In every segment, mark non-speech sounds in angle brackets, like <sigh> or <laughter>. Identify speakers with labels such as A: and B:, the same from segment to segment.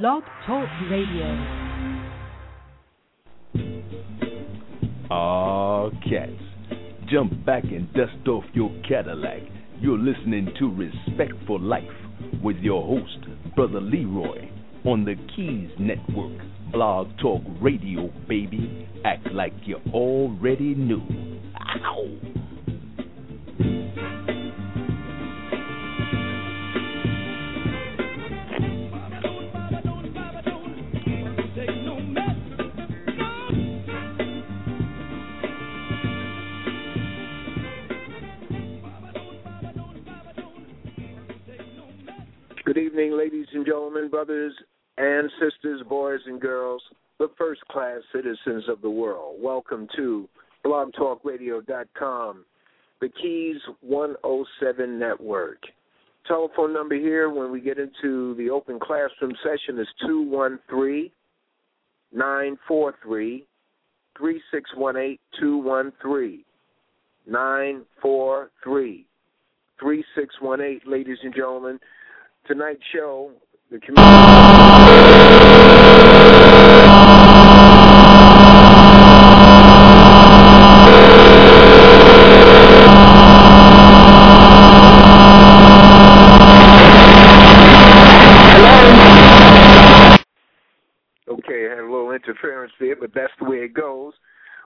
A: Blog Talk Radio.
B: Ah, cats. Jump back and dust off your Cadillac. You're listening to Respect for Life with your host, Brother Leroy, on the Keys Network. Blog Talk Radio, baby. Act like you already knew. Ow!
C: Gentlemen, brothers and sisters, boys and girls, the first class citizens of the world. Welcome to blogtalkradio.com, the Keys 107 Network. Telephone number here when we get into the open classroom session is 213 943 3618 213 943 3618, ladies and gentlemen tonight's show, the. Okay, I had a little interference there, but that's the way it goes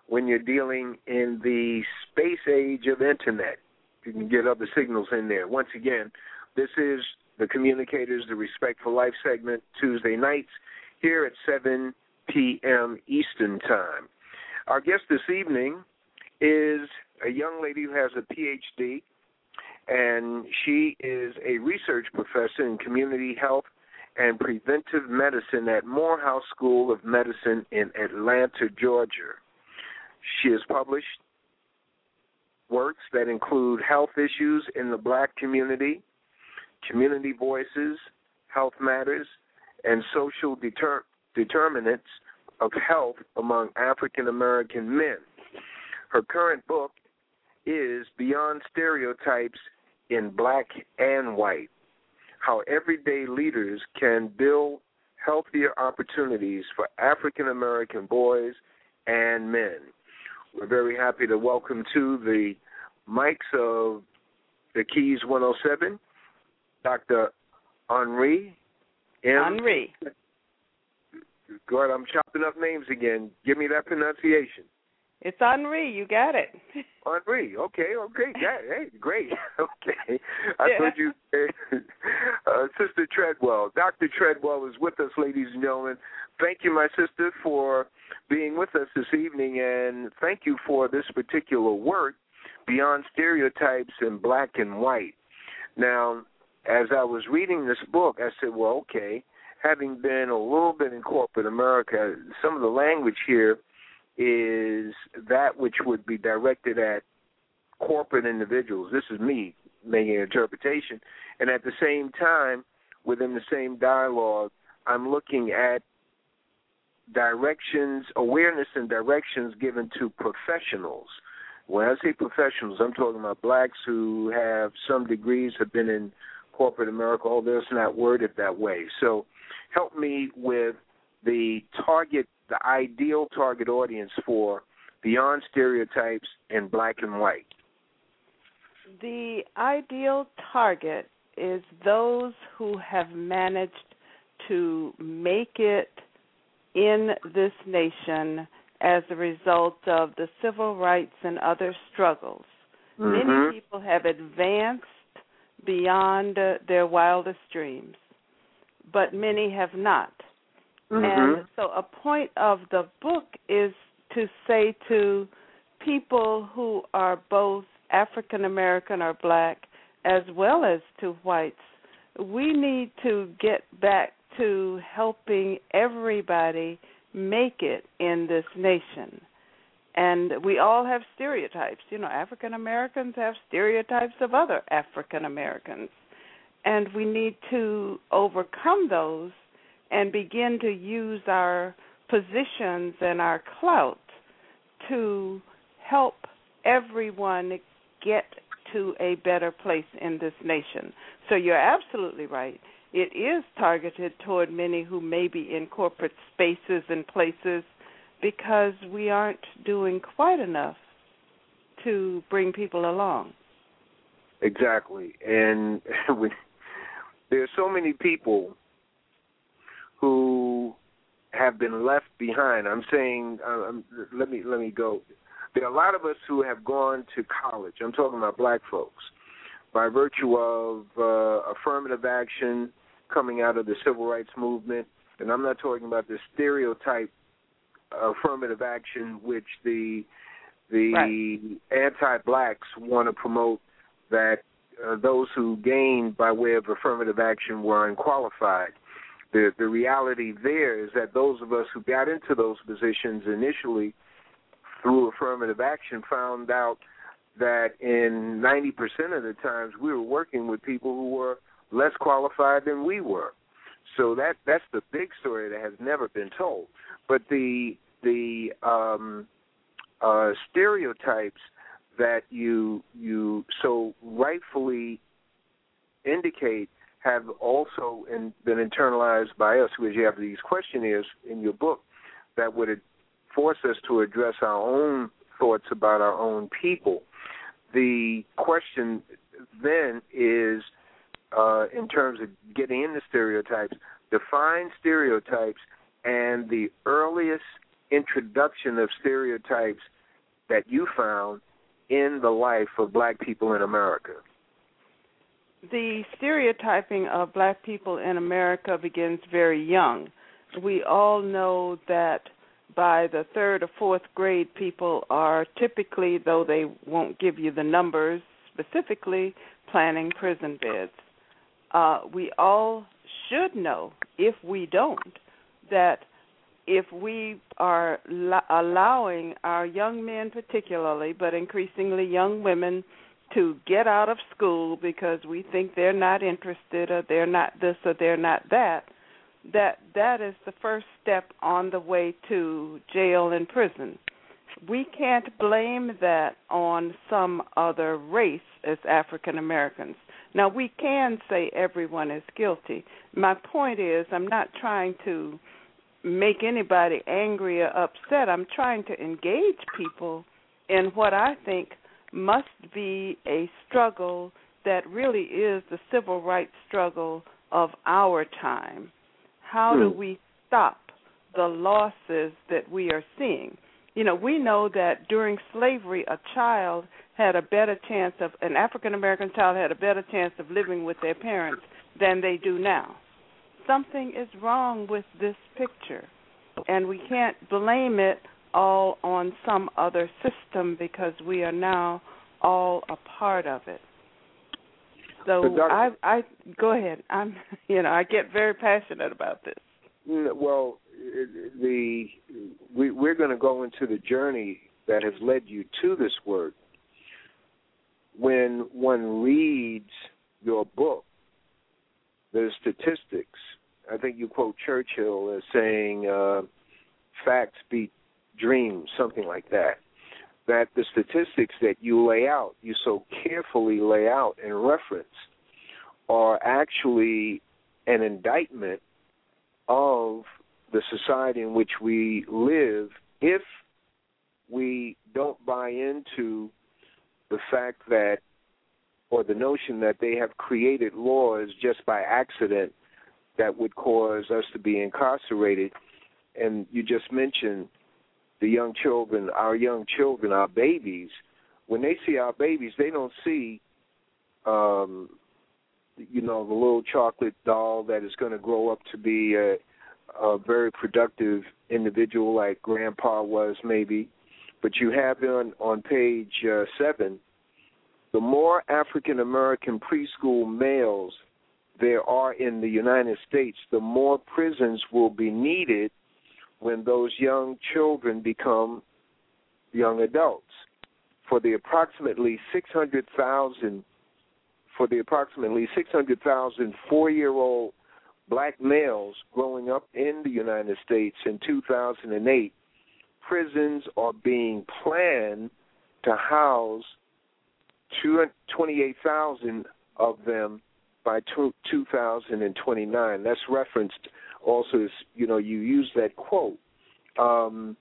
C: when you're dealing in the space age of internet. You can get other signals in there. Once again, this is the Communicators, the Respect for Life segment, Tuesday nights here at 7 p.m. Eastern Time. Our guest this evening is a young lady who has a PhD, and she is a research professor in community health and preventive medicine at Morehouse School of Medicine in Atlanta, Georgia. She has published works that include health issues in the black community, community voices, health matters, and social deter- determinants of health among African American men. Her current book is Beyond Stereotypes in Black and White How Everyday Leaders Can Build Healthier Opportunities for African American Boys and Men. We're very happy to welcome to the mics of the Keys 107 Dr. Henrie M.
D: Henrie.
C: God, I'm chopping up names again. Give me that pronunciation.
D: It's Henrie. You got it. <laughs>
C: Henrie. Okay, okay. Yeah, hey, great. <laughs> Okay. I
D: Yeah.
C: told you, <laughs> uh, Sister Treadwell. Dr. Treadwell is with us, ladies and gentlemen. Thank you, my sister, for being with us this evening, and thank you for this particular work, Beyond Stereotypes in Black and White. Now, as I was reading this book, I said, well, okay, having been a little bit in corporate America, some of the language here is that which would be directed at corporate individuals. This is me making an interpretation. And at the same time, within the same dialogue, I'm looking at directions, awareness and directions given to professionals. When I say professionals, I'm talking about blacks who have some degrees, have been in corporate America, although it's not worded that way. So help me with the target, the ideal target audience for Beyond Stereotypes in Black and White.
D: The ideal target is those who have managed to make it in this nation as a result of the civil rights and other struggles.
C: Mhm.
D: Many people have advanced beyond uh, their wildest dreams, but many have not.
C: Mhm.
D: And so, a point of the book is to say to people who are both African American or black, as well as to whites, we need to get back to helping everybody make it in this nation. And we all have stereotypes. You know, African Americans have stereotypes of other African Americans. And we need to overcome those and begin to use our positions and our clout to help everyone get to a better place in this nation. So you're absolutely right. it is targeted toward many who may be in corporate spaces and places because we aren't doing quite enough to bring people along.
C: Exactly. And <laughs> we, there are so many people who have been left behind. I'm saying, uh, um, let me let me go. There are a lot of us who have gone to college. I'm talking about black folks by virtue of uh, affirmative action coming out of the civil rights movement, and I'm not talking about the stereotype affirmative action which the the right. anti-blacks want to promote that uh, those who gained by way of affirmative action were unqualified. The the reality there is that those of us who got into those positions initially through affirmative action found out that in 90% of the times we were working with people who were less qualified than we were. So that that's the big story that has never been told. But the the um, uh, stereotypes that you you so rightfully indicate have also in, been internalized by us because you have these questionnaires in your book that would force us to address our own thoughts about our own people. The question then is, uh, in terms of getting into stereotypes, define stereotypes and the earliest introduction of stereotypes that you found in the life of black people in America?
D: The stereotyping of black people in America begins very young. We all know that by the third or fourth grade, people are typically, though they won't give you the numbers specifically, planning prison beds. Uh, we all should know, if we don't, that if we are lo- allowing our young men, particularly, but increasingly young women, to get out of school because we think they're not interested or they're not this or they're not that, that that is the first step on the way to jail and prison. We can't blame that on some other race as African Americans. Now we can say everyone is guilty. My point is I'm not trying to make anybody angry or upset. I'm trying to engage people in what I think must be a struggle that really is the civil rights struggle of our time. How do hmm. we stop the losses that we are seeing? You know, we know that during slavery, a child had a better chance of, an African American child had a better chance of living with their parents than they do now something is wrong with this picture, and we can't blame it all on some other system because we are now all a part of it. So I, I go ahead. I'm, <laughs> you know, I get very passionate about this.
C: Well, the we, we're going to go into the journey that has led you to this work. When one reads your book, the statistics I think you quote Churchill as saying, uh, "Facts beat dreams," something like that. That the statistics that you lay out, you so carefully lay out and reference, are actually an indictment of the society in which we live if we don't buy into the fact that or the notion that they have created laws just by accident that would cause us to be incarcerated. And you just mentioned the young children, our young children, our babies. When they see our babies, they don't see, um, you know, the little chocolate doll that is going to grow up to be a, a very productive individual like Grandpa was, maybe. But you have on on page uh, seven, the more African American preschool males there are in the United States, the more prisons will be needed when those young children become young adults. For the approximately 600,000 for the approximately 600,000 four-year-old black males growing up in the United States in 2008, prisons are being planned to house 28,000 of them by 2029. That's referenced also as, you know, you use that quote. Um,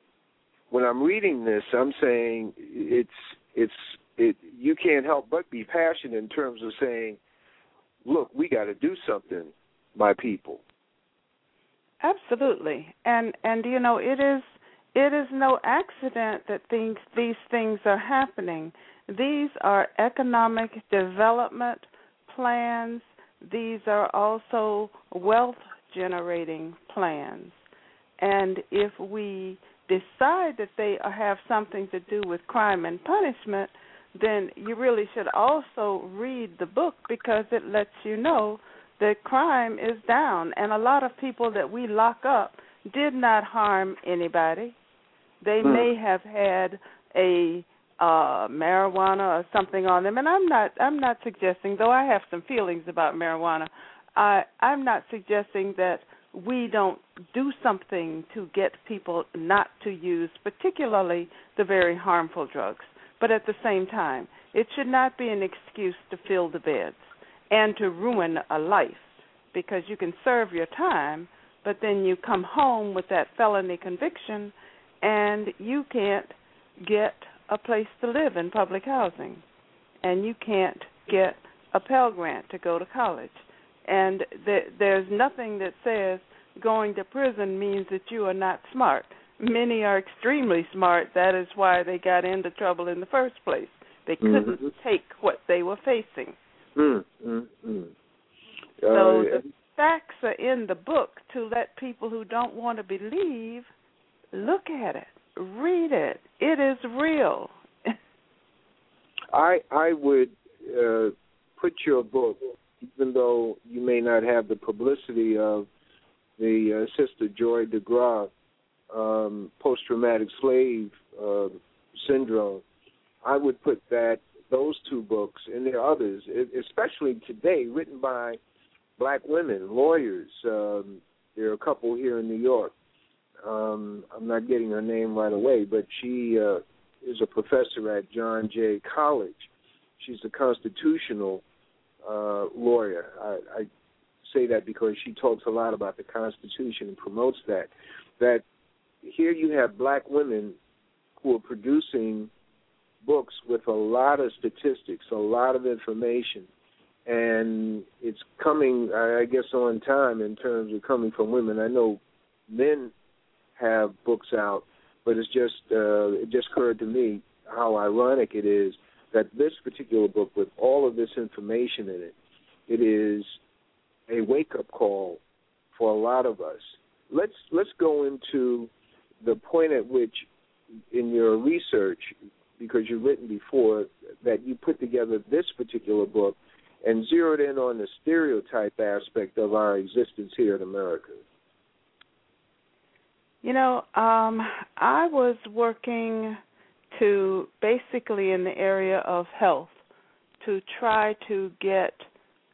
C: when I'm reading this, I'm saying it's it's it. You can't help but be passionate in terms of saying, "Look, we got to do something, my people."
D: Absolutely, and and you know it is it is no accident that things these things are happening. These are economic development plans. These are also wealth generating plans. And if we decide that they have something to do with crime and punishment, then you really should also read the book because it lets you know that crime is down. And a lot of people that we lock up did not harm anybody. They hmm. may have had a uh marijuana or something on them and I'm not I'm not suggesting though I have some feelings about marijuana I I'm not suggesting that we don't do something to get people not to use, particularly the very harmful drugs. But at the same time, it should not be an excuse to fill the beds and to ruin a life because you can serve your time, but then you come home with that felony conviction and you can't get a place to live in public housing and you can't get a Pell Grant to go to college and th- there's nothing that says going to prison means that you are not smart. Many are extremely smart. That is why they got into trouble in the first place. They couldn't mm-hmm. take what they were facing.
C: Mm-hmm.
D: So uh, the facts are in the book to let people who don't want to believe look at it, read it. It is real.
C: I I would uh, put your book even though you may not have the publicity of the uh, sister Joy DeGruy um, post-traumatic slave uh, syndrome, I would put that those two books, and there are others, especially today, written by black women, lawyers. Um, there are a couple here in New York. Um, I'm not getting her name right away, but she uh, is a professor at John Jay College. She's a constitutional uh, lawyer. I, I say that because she talks a lot about the Constitution and promotes that. That here you have black women who are producing books with a lot of statistics, a lot of information, and it's coming, I guess, on time in terms of coming from women. I know men have books out, but it's just uh, it just occurred to me how ironic it is that this particular book, with all of this information in it, it is a wake up call for a lot of us. Let's let's go into the point at which, in your research, because you've written before, that you put together this particular book and zeroed in on the stereotype aspect of our existence here in America.
D: You know, um, I was working to basically in the area of health to try to get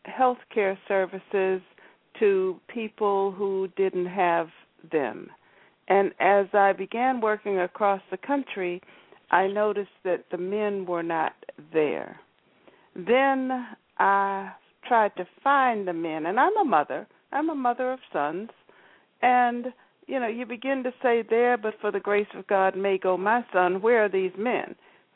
D: health care services to people who didn't have them. And as I began working across the country, I noticed that the men were not there. Then I tried to find the men, and I'm a mother. I'm a mother of sons, and you know, you begin to say, There, but for the grace of God may go my son. Where are these men?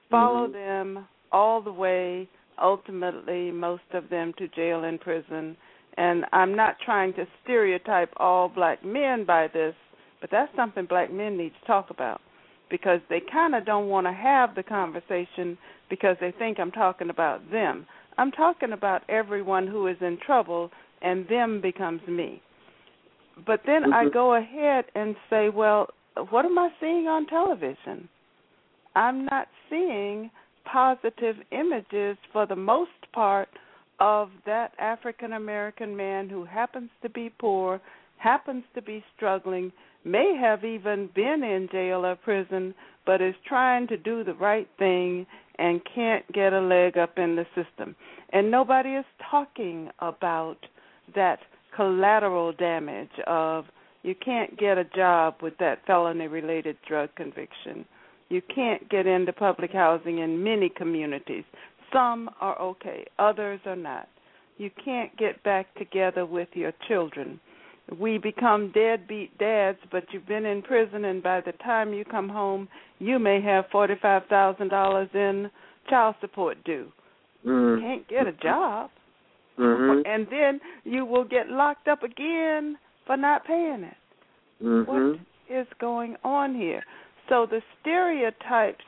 D: Follow mm-hmm. them all the way, ultimately, most of them to jail and prison. And I'm not trying to stereotype all black men by this, but that's something black men need to talk about because they kind of don't want to have the conversation because they think I'm talking about them. I'm talking about everyone who is in trouble, and them becomes me. But then mm-hmm. I go ahead and say, well, what am I seeing on television? I'm not seeing positive images for the most part of that African American man who happens to be poor, happens to be struggling, may have even been in jail or prison, but is trying to do the right thing and can't get a leg up in the system. And nobody is talking about that collateral damage of you can't get a job with that felony related drug conviction. You can't get into public housing in many communities. Some are okay, others are not. you can't get back together with your children. We become deadbeat dads, but you've been in prison, and by the time you come home, you may have forty-five thousand dollars in child support due.
C: Mm.
D: You can't get a job,
C: Mm-hmm.
D: and then you will get locked up again for not paying it.
C: Mm-hmm.
D: What is going on here? So the stereotypes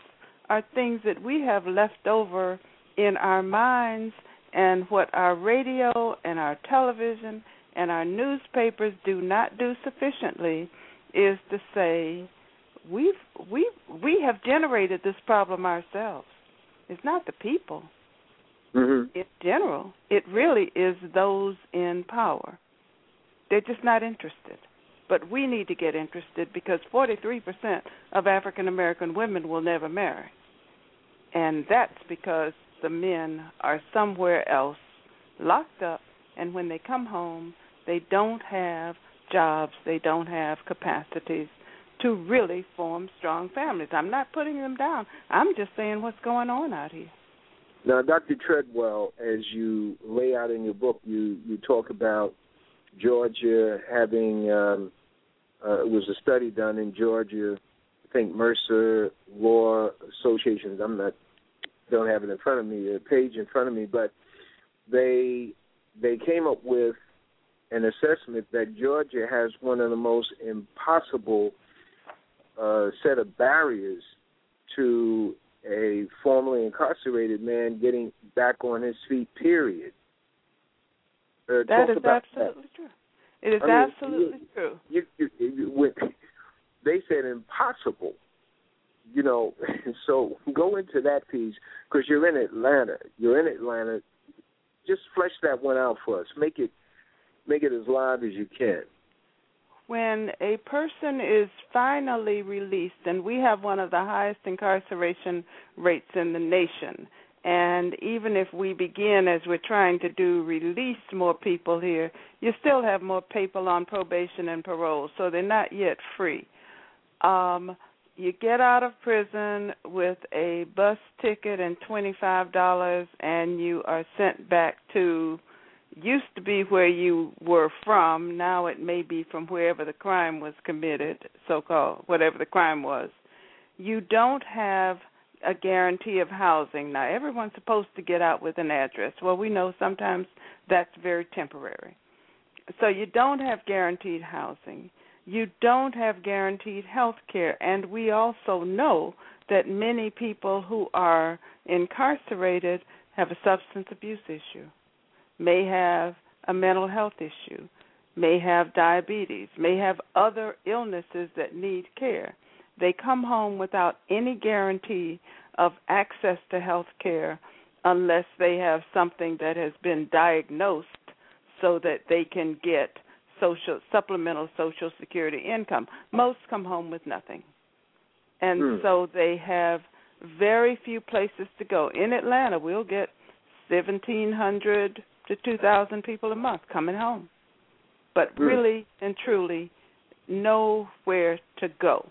D: are things that we have left over in our minds and what our radio and our television and our newspapers do not do sufficiently is to say we've we we have generated this problem ourselves. It's not the people.
C: Mm-hmm.
D: In general, it really is those in power. They're just not interested. But we need to get interested because 43% of African American women will never marry. And that's because the men are somewhere else, locked up, and when they come home, they don't have jobs, they don't have capacities to really form strong families. I'm not putting them down. I'm just saying what's going on out here.
C: Now, Dr. Treadwell, as you lay out in your book, you you talk about Georgia having um, uh, it was a study done in Georgia. I think Mercer Law Associations. I'm not don't have it in front of me, a page in front of me, but they they came up with an assessment that Georgia has one of the most impossible uh, set of barriers to a formerly incarcerated man getting back on his feet. Period. Uh,
D: That is absolutely true. It is
C: I mean,
D: absolutely true.
C: You, you, you, when <laughs> they said impossible, you know. <laughs> So go into that piece because you're in Atlanta. You're in Atlanta. Just flesh that one out for us. Make it make it as live as you can.
D: When a person is finally released, and we have one of the highest incarceration rates in the nation, and even if we begin as we're trying to do, release more people here, you still have more people on probation and parole, so they're not yet free. Um, you get out of prison with a bus ticket and $25, and you are sent back to used to be where you were from. Now it may be from wherever the crime was committed, so called, whatever the crime was. You don't have a guarantee of housing. Now, everyone's supposed to get out with an address. Well, we know sometimes that's very temporary. So you don't have guaranteed housing. You don't have guaranteed health care. And we also know that many people who are incarcerated have a substance abuse issue, may have a mental health issue, may have diabetes, may have other illnesses that need care. They come home without any guarantee of access to health care unless they have something that has been diagnosed so that they can get social supplemental social security income. Most come home with nothing. And
C: Hmm.
D: so they have very few places to go. In Atlanta, we'll get 1700 to 2000 people a month coming home. But really and truly nowhere to go.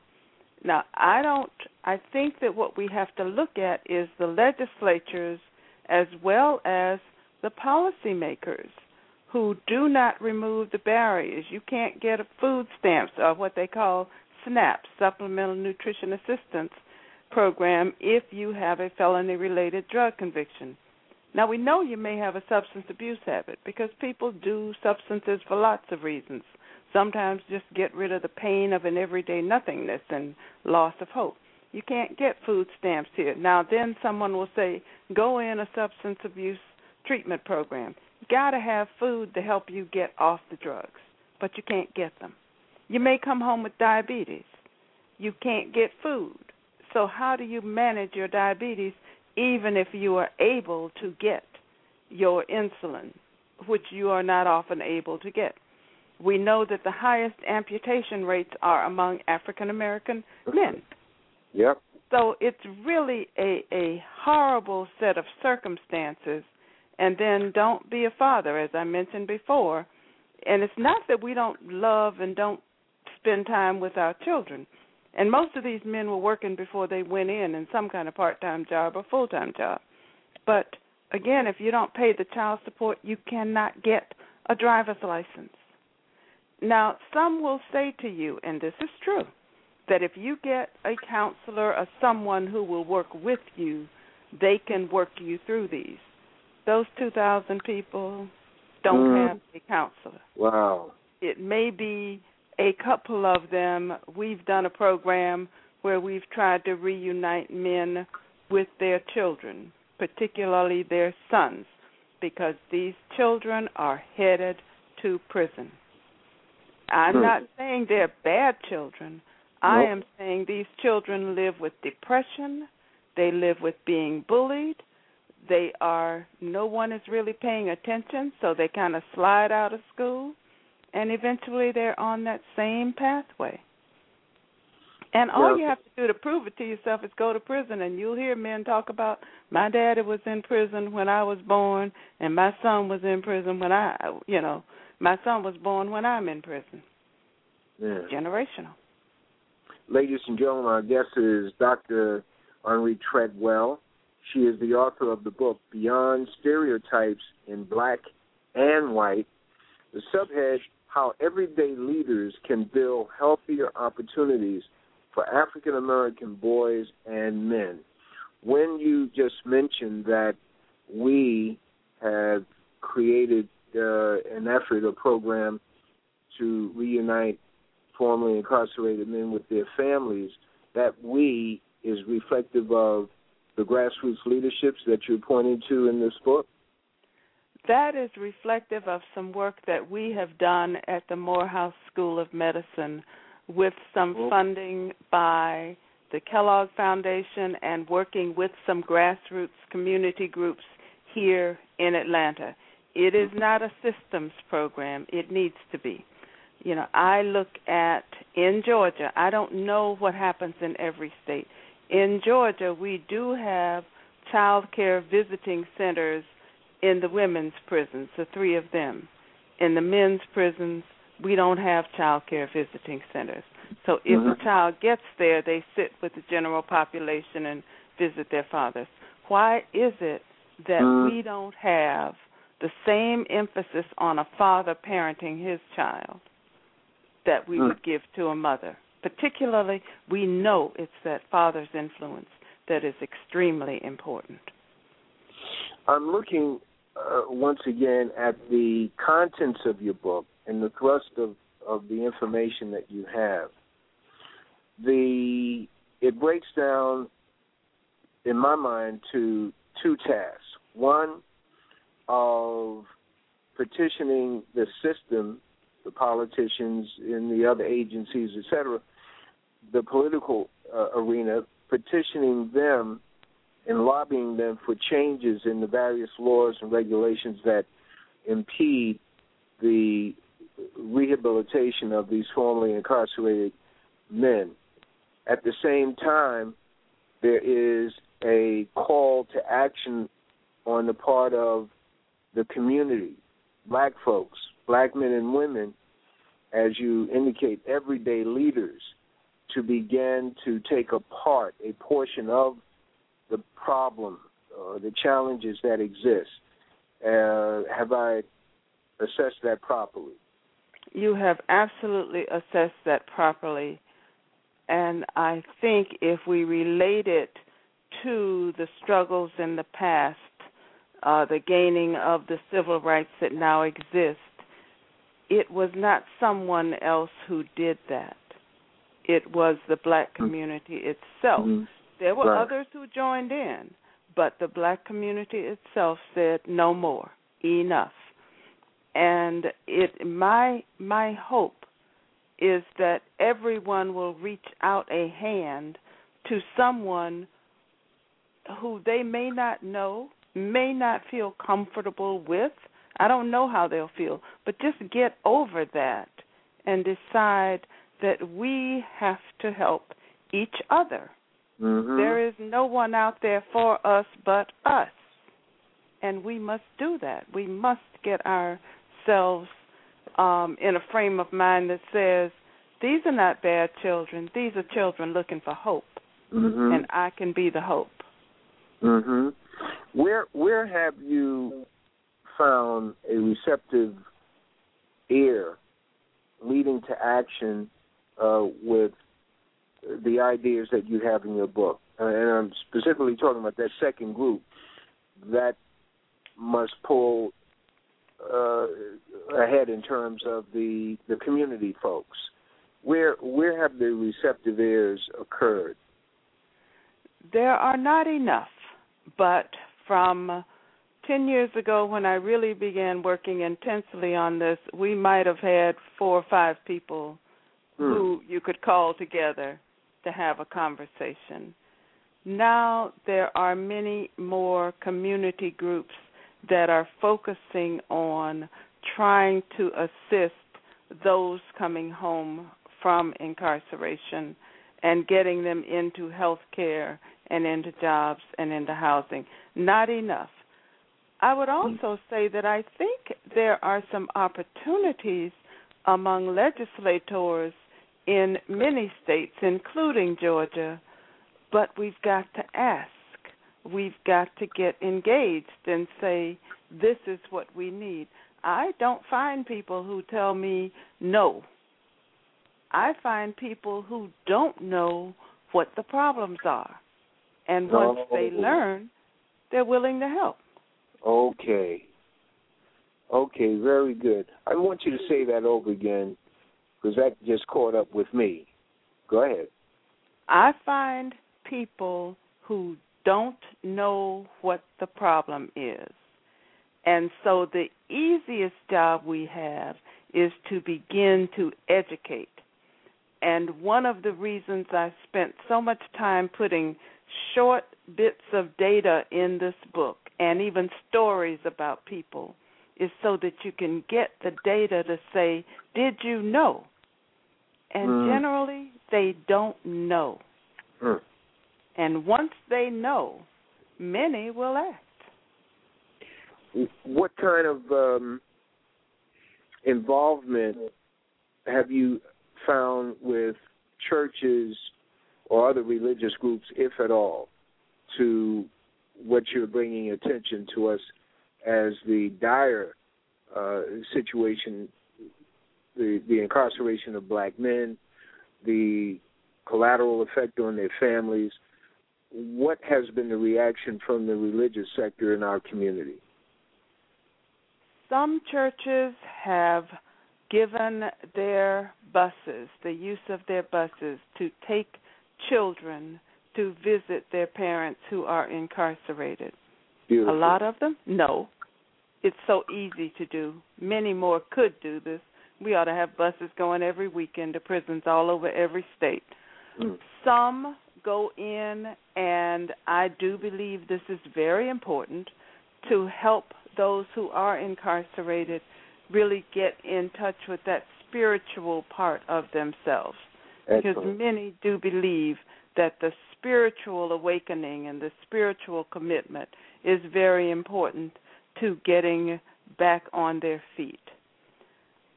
D: Now, I don't I think that what we have to look at is the legislatures as well as the policymakers who do not remove the barriers. You can't get a food stamps or what they call SNAP, Supplemental Nutrition Assistance program if you have a felony related drug conviction. Now we know you may have a substance abuse habit because people do substances for lots of reasons. Sometimes just get rid of the pain of an everyday nothingness and loss of hope. You can't get food stamps here. Now then someone will say go in a substance abuse treatment program. You got to have food to help you get off the drugs, but you can't get them. You may come home with diabetes. You can't get food. So how do you manage your diabetes even if you are able to get your insulin, which you are not often able to get? We know that the highest amputation rates are among African American men.
C: Yep.
D: So it's really a a horrible set of circumstances. And then don't be a father, as I mentioned before. And it's not that we don't love and don't spend time with our children. And most of these men were working before they went in in some kind of part-time job or full-time job. But Again, if you don't pay the child support, you cannot get a driver's license. Now, some will say to you, and this is true, that if you get a counselor or someone who will work with you, they can work you through these. Those 2,000 people don't mm. have a counselor.
C: Wow.
D: It may be a couple of them. We've done a program where we've tried to reunite men with their children, particularly their sons, because these children are headed to prison. I'm hmm. not saying they're bad children. I am saying these children live with depression, they live with being bullied, they are no one is really paying attention, so they kind of slide out of school and eventually they're on that same pathway. And all yeah. you have to do to prove it to yourself is go to prison, and you'll hear men talk about my daddy was in prison when I was born, and my son was in prison when I, you know, my son was born when I'm in prison.
C: Yeah.
D: Generational.
C: Ladies and gentlemen, our guest is Dr. Henrie Treadwell. She is the author of the book Beyond Stereotypes in Black and White. The subhead How Everyday Leaders Can Build Healthier Opportunities for African American Boys and Men. When you just mentioned that we have created uh, an effort, a program to reunite formerly incarcerated men with their families, that we is reflective of the grassroots leaderships that you're pointing to in this book?
D: That is reflective of some work that we have done at the Morehouse School of Medicine with some funding by the Kellogg Foundation and working with some grassroots community groups here in Atlanta. It is not a systems program. It needs to be. You know, I look at in Georgia, I don't know what happens in every state. In Georgia, we do have child care visiting centers in the women's prisons, the three of them. In the men's prisons, we don't have child care visiting centers. So if mm-hmm. a child gets there, they sit with the general population and visit their fathers. Why is it that mm-hmm. we don't have the same emphasis on a father parenting his child that we mm-hmm. would give to a mother? Particularly, we know it's that father's influence that is extremely important.
C: I'm looking uh, once again at the contents of your book and the thrust of, of the information that you have, the it breaks down in my mind to two tasks. One of petitioning the system, the politicians in the other agencies, etc., the political uh, arena, petitioning them and lobbying them for changes in the various laws and regulations that impede the rehabilitation of these formerly incarcerated men. At the same time, there is a call to action on the part of the community, black folks, black men and women, as you indicate, everyday leaders, to begin to take a part, a portion of the problem, uh, the challenges that exist. Uh, have I assessed that properly?
D: You have absolutely assessed that properly. And I think if we relate it to the struggles in the past, uh, the gaining of the civil rights that now exist, it was not someone else who did that. It was the black mm-hmm. community itself. Mm-hmm. There were right. others who joined in, but the black community itself said no more, enough. And it my my hope is that everyone will reach out a hand to someone who they may not know, may not feel comfortable with. I don't know how they'll feel, but just get over that and decide that we have to help each other.
C: Mm-hmm.
D: There is no one out there for us but us. And we must do that. We must get ourselves um, in a frame of mind that says, these are not bad children. These are children looking for hope.
C: Mm-hmm.
D: And I can be the hope.
C: Mhm. Where where have you found a receptive ear leading to action uh, with the ideas that you have in your book? Uh, and I'm specifically talking about that second group that must pull uh, ahead in terms of the the community folks. Where where have the receptive ears occurred?
D: There are not enough, but from 10 years ago when I really began working intensely on this, we might have had four or five people hmm. who you could call together to have a conversation. Now there are many more community groups that are focusing on trying to assist those coming home from incarceration and getting them into health care and into jobs and into housing. Not enough. I would also say that I think there are some opportunities among legislators in many states, including Georgia, but we've got to ask. We've got to get engaged and say, this is what we need. I don't find people who tell me no. I find people who don't know what the problems are. And once oh. they learn, they're willing to help.
C: Okay. Okay, very good. I want you to say that over again because that just caught up with me. Go ahead.
D: I find people who don't know what the problem is. And so the easiest job we have is to begin to educate. And one of the reasons I spent so much time putting short bits of data in this book and even stories about people is so that you can get the data to say, Did you know? And mm. generally, they don't know. Mm. And once they know, many will act.
C: What kind of um, involvement have you found with churches or other religious groups, if at all, to what you're bringing attention to us as the dire uh, situation, the, the incarceration of black men, the collateral effect on their families. What has been the reaction from the religious sector in our community?
D: Some churches have given their buses, the use of their buses, to take children to visit their parents who are incarcerated.
C: Beautiful.
D: A lot of them? No. It's so easy to do. Many more could do this. We ought to have buses going every weekend to prisons all over every state. Mm. Some go in, and I do believe this is very important to help those who are incarcerated really get in touch with that spiritual part of themselves.
C: Excellent.
D: Because many do believe that the spiritual awakening and the spiritual commitment is very important to getting back on their feet.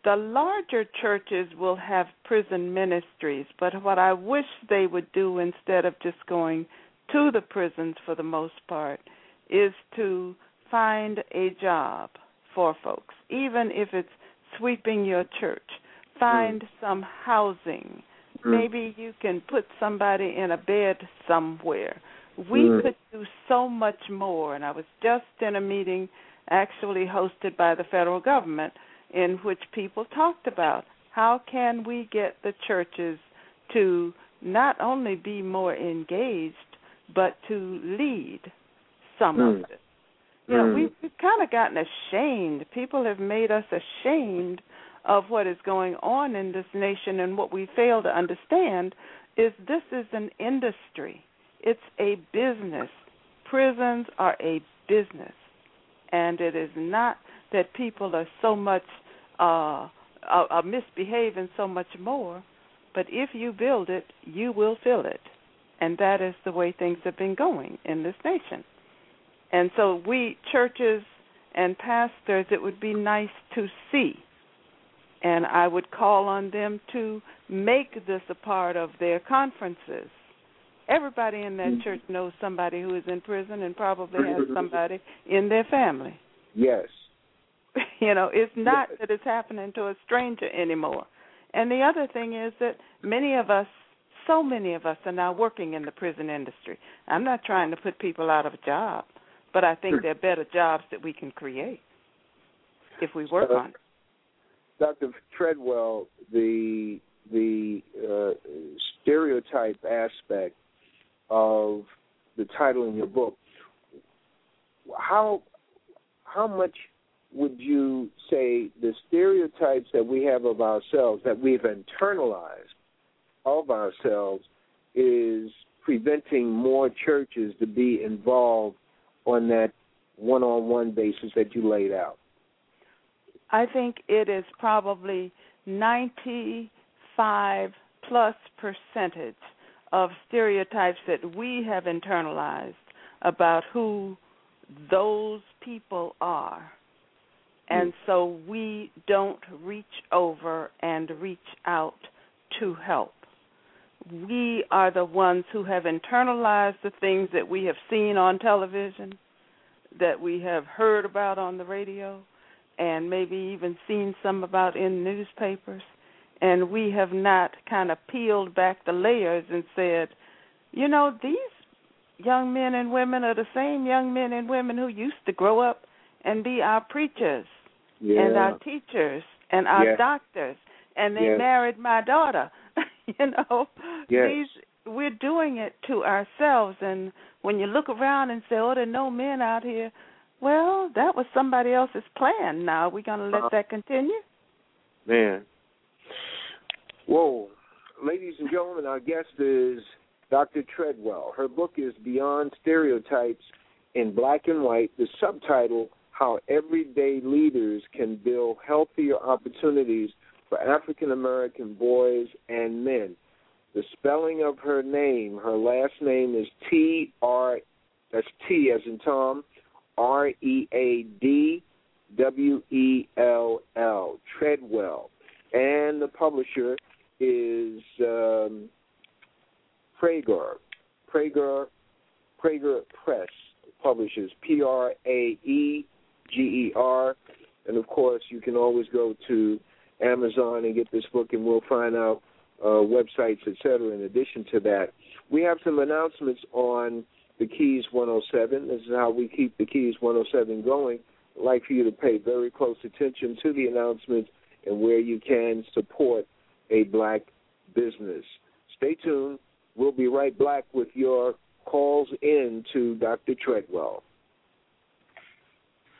D: The larger churches will have prison ministries, but what I wish they would do instead of just going to the prisons for the most part is to find a job for folks, even if it's sweeping your church. Find mm. some housing Mm. Maybe you can put somebody in a bed somewhere. We mm. could do so much more. And I was just in a meeting actually hosted by the federal government in which people talked about how can we get the churches to not only be more engaged but to lead some mm. of it. You know, mm. we've, we've kind of gotten ashamed. People have made us ashamed of what is going on in this nation and what we fail to understand is this is an industry. It's a business. Prisons are a business. And it is not that people are so much uh, are, are misbehaving so much more, but if you build it, you will fill it. And that is the way things have been going in this nation. And so we churches and pastors it would be nice to see and I would call on them to make this a part of their conferences Everybody in that mm-hmm. church knows somebody who is in prison and probably has <laughs> somebody in their family.
C: Yes. <laughs>
D: you know, it's not that it's happening to a stranger anymore. And the other thing is that many of us, so many of us, are now working in the prison industry. I'm not trying to put people out of a job, but I think there are better jobs that we can create if we work uh, on it.
C: Dr. Treadwell, the the uh, stereotype aspect of the title in your book, how how much would you say the stereotypes that we have of ourselves that we've internalized of ourselves is preventing more churches to be involved on that one-on-one basis that you laid out?
D: I think it is probably 95 plus percentage of stereotypes that we have internalized about who those people are. Mm-hmm. And so we don't reach over and reach out to help. We are the ones who have internalized the things that we have seen on television, that we have heard about on the radio, and maybe even seen some about in newspapers. And we have not kind of peeled back the layers and said, you know, these young men and women are the same young men and women who used to grow up and be our preachers
C: yeah.
D: and our teachers and our
C: yes.
D: doctors and they
C: yes.
D: married my daughter <laughs> you know
C: yes.
D: these we're doing it to ourselves and when you look around and say oh there are no men out here well that was somebody else's plan now are we going to let uh, that continue
C: man Whoa. Ladies and gentlemen, our guest is Dr. Treadwell. Her book is Beyond Stereotypes in Black and White. The subtitle, How Everyday Leaders Can Build Healthier Opportunities for African American Boys and Men. The spelling of her name, her last name is T R, that's T as in Tom, R E A D W E L L, Treadwell. And the publisher is um, Prager, Praeger, Praeger Press publishes P R A E G E R, and of course you can always go to Amazon and get this book, and we'll find out uh, websites, etc. In addition to that, we have some announcements on the Keys 107. This is how we keep the Keys 107 going. I'd like for you to pay very close attention to the announcements and where you can support a black business. Stay tuned. We'll be right back with your calls in to Dr. Treadwell.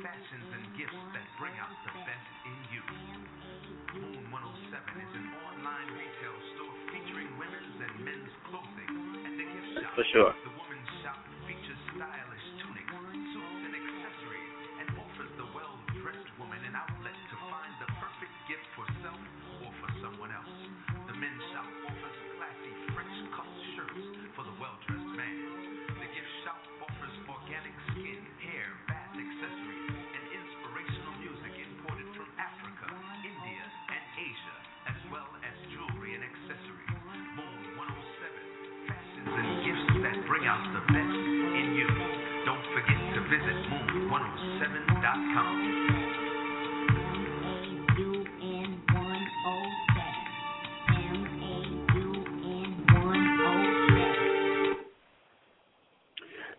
B: fashions and gifts that bring out the best in you. Moon 107 is an online retail store featuring women's and men's clothing and a gift shop.
C: For sure.
B: Bring out the best in you. Don't forget to visit moon107.com.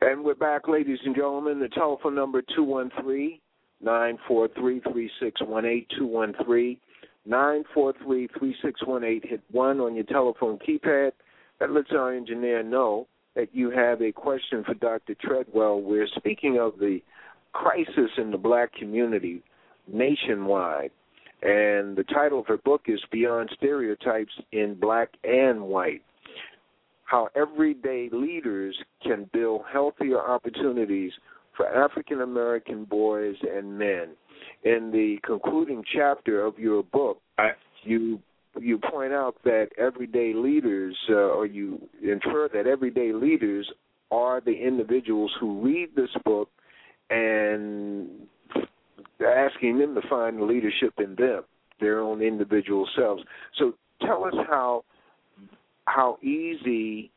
C: And we're back, ladies and gentlemen. The telephone number 213 943 3618 213 943 3618. Hit 1 on your telephone keypad That lets our engineer know that you have a question for Dr. Treadwell. We're speaking of the crisis in the black community nationwide. And the title of her book is Beyond Stereotypes in Black and White How Everyday Leaders Can Build Healthier Opportunities for African American Boys and Men. In the concluding chapter of your book, you you point out that everyday leaders, uh, or you infer that everyday leaders are the individuals who read this book and asking them to find the leadership in them, their own individual selves. So tell us how how easy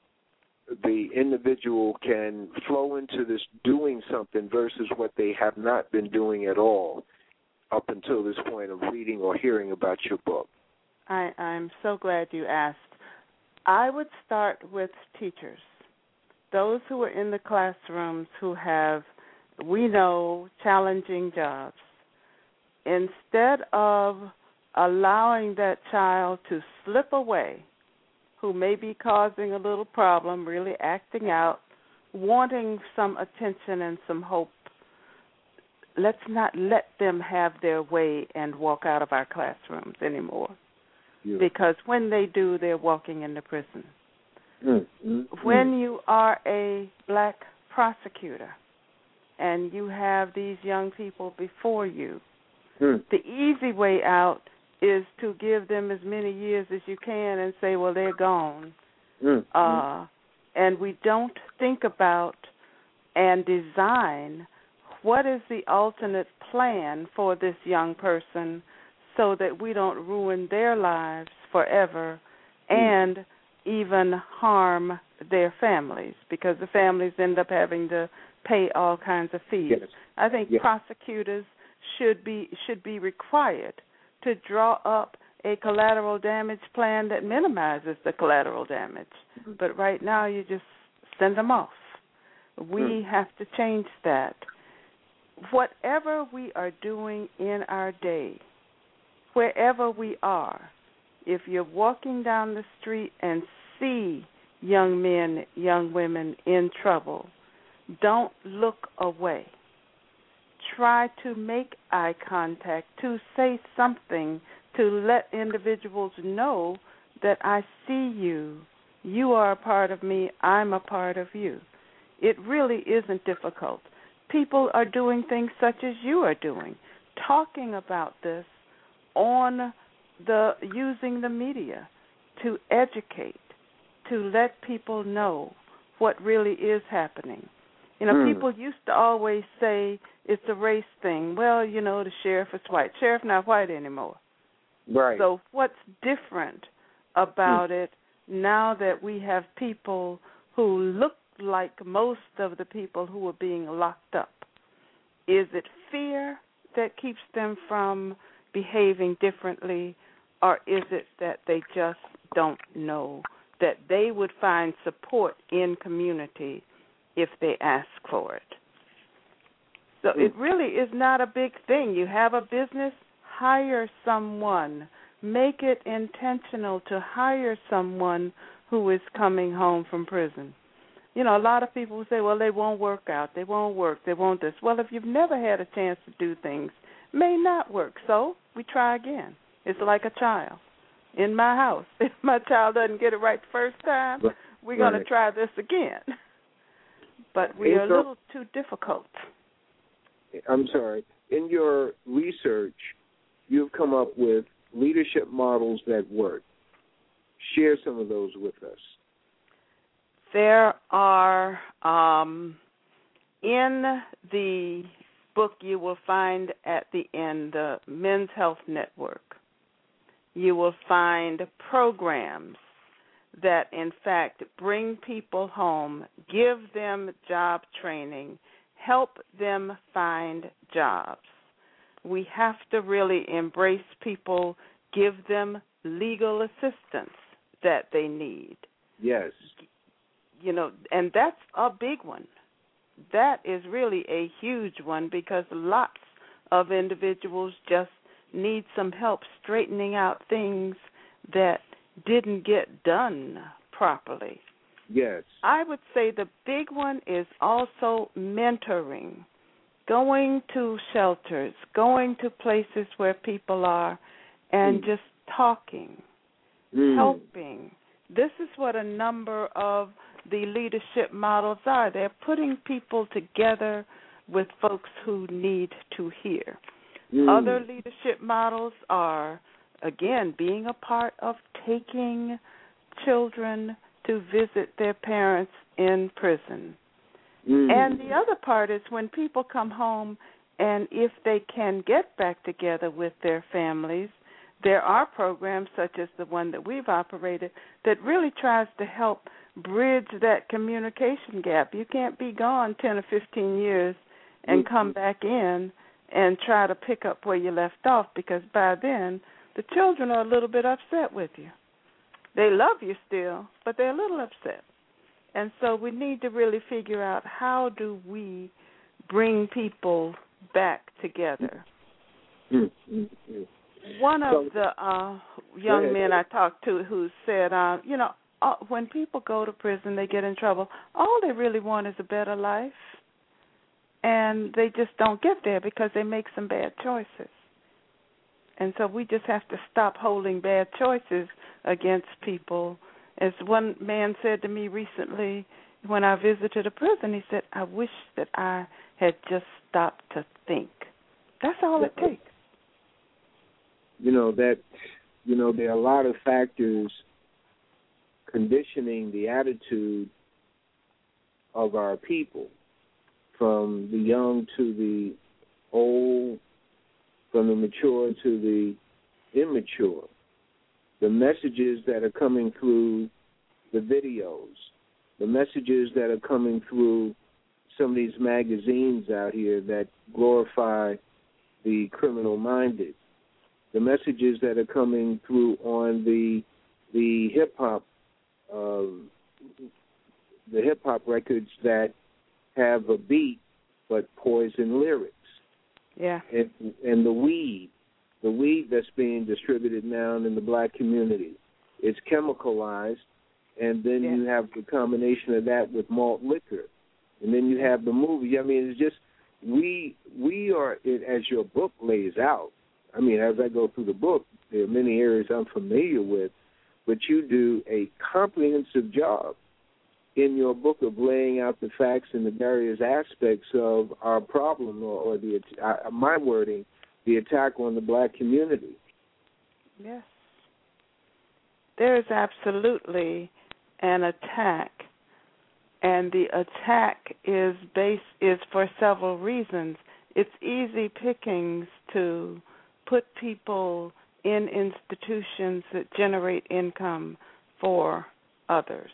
C: the individual can flow into this doing something versus what they have not been doing at all up until this point of reading or hearing about your book.
D: I, I'm so glad you asked. I would start with teachers, those who are in the classrooms who have, we know, challenging jobs. Instead of allowing that child to slip away, who may be causing a little problem, really acting out, wanting some attention and some hope, let's not let them have their way and walk out of our classrooms anymore Because when they do, they're walking into prison.
C: Mm, mm,
D: When you are a black prosecutor and you have these young people before you,
C: Mm.
D: the easy way out is to give them as many years as you can and say, well, they're gone.
C: Mm.
D: Uh, and we don't think about and design what is the alternate plan for this young person so that we don't ruin their lives forever and even harm their families because the families end up having to pay all kinds of fees.
C: Yes.
D: I think
C: Yes.
D: prosecutors should be should be required to draw up a collateral damage plan that minimizes the collateral damage. Mm-hmm. But right now you just send them off. We hmm. have to change that. Whatever we are doing in our day, wherever we are, if you're walking down the street and see young men, young women in trouble, don't look away. Try to make eye contact, to say something, to let individuals know that I see you. You are a part of me, I'm a part of you. It really isn't difficult. People are doing things such as you are doing, talking about this on the using the media to educate, to let people know what really is happening. You know,
C: Hmm.
D: people used to always say it's a race thing. Well, you know, the sheriff is white. Sheriff not white anymore.
C: Right.
D: So what's different about it now that we have people who look like most of the people who are being locked up? Is it fear that keeps them from behaving differently or is it that they just don't know that they would find support in community if they ask for it? So it mm. really is not a big thing. You have a business, hire someone. Make it intentional to hire someone who is coming home from prison. You know, a lot of people say, well, they won't work out. They won't work. They won't this. Well, if you've never had a chance to do things, may not work. So we try again. It's like a child in my house. <laughs> If my child doesn't get it right the first time, we're going to try this again. <laughs> But we are a little too difficult.
C: I'm sorry. In your research, you've come up with leadership models that work. Share some of those with us.
D: There are um, in the book you will find at the end the Men's Health Network. You will find programs that, in fact, bring people home, give them job training, help them find jobs. We have to really embrace people, give them legal assistance that they need
C: Yes.
D: you know, and that's a big one. That is really a huge one because lots of individuals just need some help straightening out things that didn't get done properly.
C: Yes.
D: I would say the big one is also mentoring, going to shelters, going to places where people are, and
C: Mm.
D: just talking,
C: Mm.
D: helping. This is what a number of the leadership models are. They're putting people together with folks who need to hear.
C: Mm.
D: Other leadership models are, again, being a part of taking children to visit their parents in prison.
C: Mm.
D: And the other part is when people come home and if they can get back together with their families, there are programs such as the one that we've operated that really tries to help bridge that communication gap. You can't be gone 10 or 15 years and
C: Mhm.
D: come back in and try to pick up where you left off because by then the children are a little bit upset with you. They love you still, but they're a little upset. And so we need to really figure out how do we bring people back together.
C: Mm. Mm. Mm.
D: One of the uh young men I talked to who said, uh, you know, uh, when people go to prison, they get in trouble. All they really want is a better life, and they just don't get there because they make some bad choices. And so we just have to stop holding bad choices against people. As one man said to me recently when I visited a prison, he said, "I wish that I had just stopped to think." That's all it takes.
C: you know that you know there are a lot of factors conditioning the attitude of our people from the young to the old from the mature to the immature. The messages that are coming through the videos the messages that are coming through some of these magazines out here that glorify the criminal minded. The messages that are coming through on the the hip hop um, the hip hop records that have a beat but poison lyrics
D: Yeah.
C: and and the weed the weed that's being distributed now in the black community it's chemicalized and then
D: Yeah.
C: you have the combination of that with malt liquor and then you have the movie i mean it's just we we are it, as your book lays out I mean, as I go through the book, there are many areas I'm familiar with, but you do a comprehensive job in your book of laying out the facts and the various aspects of our problem, or, or the uh, my wording, the attack on the black community.
D: Yes. There is absolutely an attack and the attack is based is for several reasons. It's easy pickings to put people in institutions that generate income for others.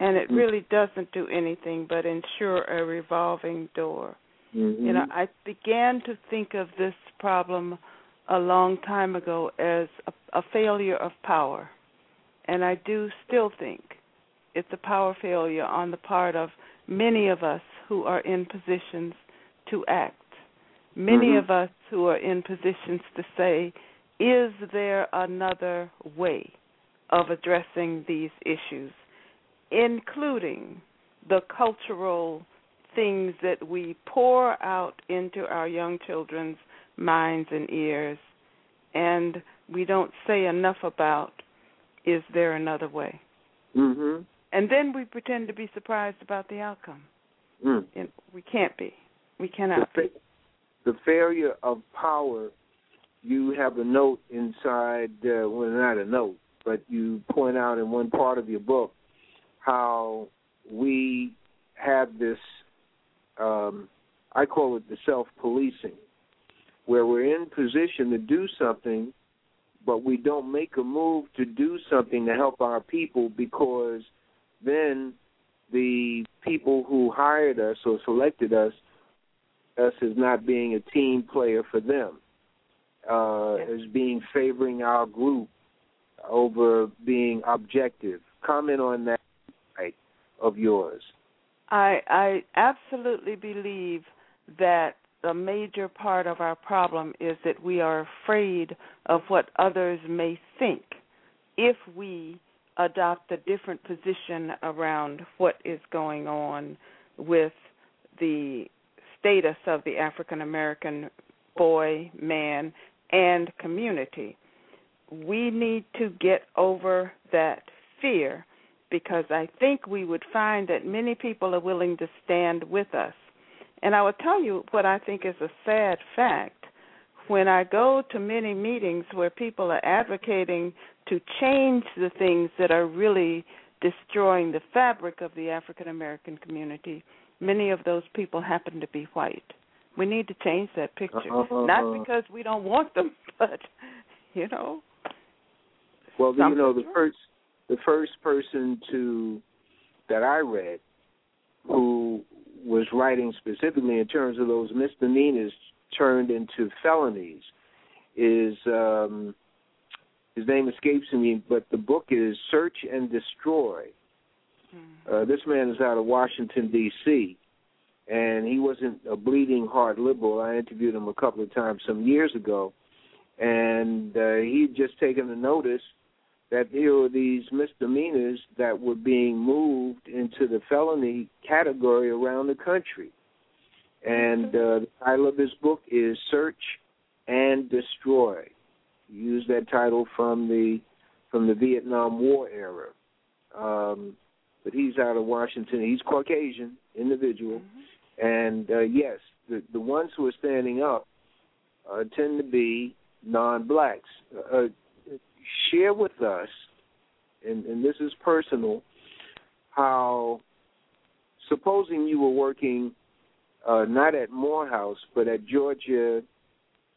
D: And it
C: Mm.
D: really doesn't do anything but ensure a revolving door.
C: Mm-hmm.
D: You know, I began to think of this problem a long time ago as a, a failure of power. And I do still think it's a power failure on the part of many of us who are in positions to act. Many
C: Mhm.
D: of us who are in positions to say, is there another way of addressing these issues, including the cultural things that we pour out into our young children's minds and ears, and we don't say enough about is there another way?
C: Mm-hmm.
D: And then we pretend to be surprised about the outcome.
C: Mm.
D: We can't be. We
C: The,
D: cannot be.
C: fa- the failure of power. You have a note inside. Uh, well, not a note, but you point out in one part of your book how we have this. Um, I call it the self-policing, where we're in position to do something, but we don't make a move to do something to help our people because then the people who hired us or selected us us as not being a team player for them, uh, as being favoring our group over being objective. Comment on that right, of yours.
D: I I absolutely believe that a major part of our problem is that we are afraid of what others may think if we adopt a different position around what is going on with the status of the African American boy, man, and community. We need to get over that fear because I think we would find that many people are willing to stand with us. And I will tell you what I think is a sad fact. When I go to many meetings where people are advocating to change the things that are really destroying the fabric of the African American community, many of those people happen to be white. We need to change that picture. Uh-huh. Not because we don't want them, <laughs> but you know.
C: Well, you know, the first the first person to that I read who was writing specifically in terms of those misdemeanors turned into felonies is um his name escapes me, but the book is Search and Destroy. Hmm. Uh, this man is out of Washington D.C. and he wasn't a bleeding heart liberal. I interviewed him a couple of times some years ago, and uh, he'd just taken a notice that there were these misdemeanors that were being moved into the felony category around the country. And uh, the title of his book is Search and Destroy. He used that title from the from the Vietnam War era. Um, but he's out of Washington. He's Caucasian individual, mm-hmm. And uh, yes, the the ones who are standing up uh, tend to be non-blacks. Uh, share with us, and, and this is personal, how supposing you were working uh, not at Morehouse but at Georgia,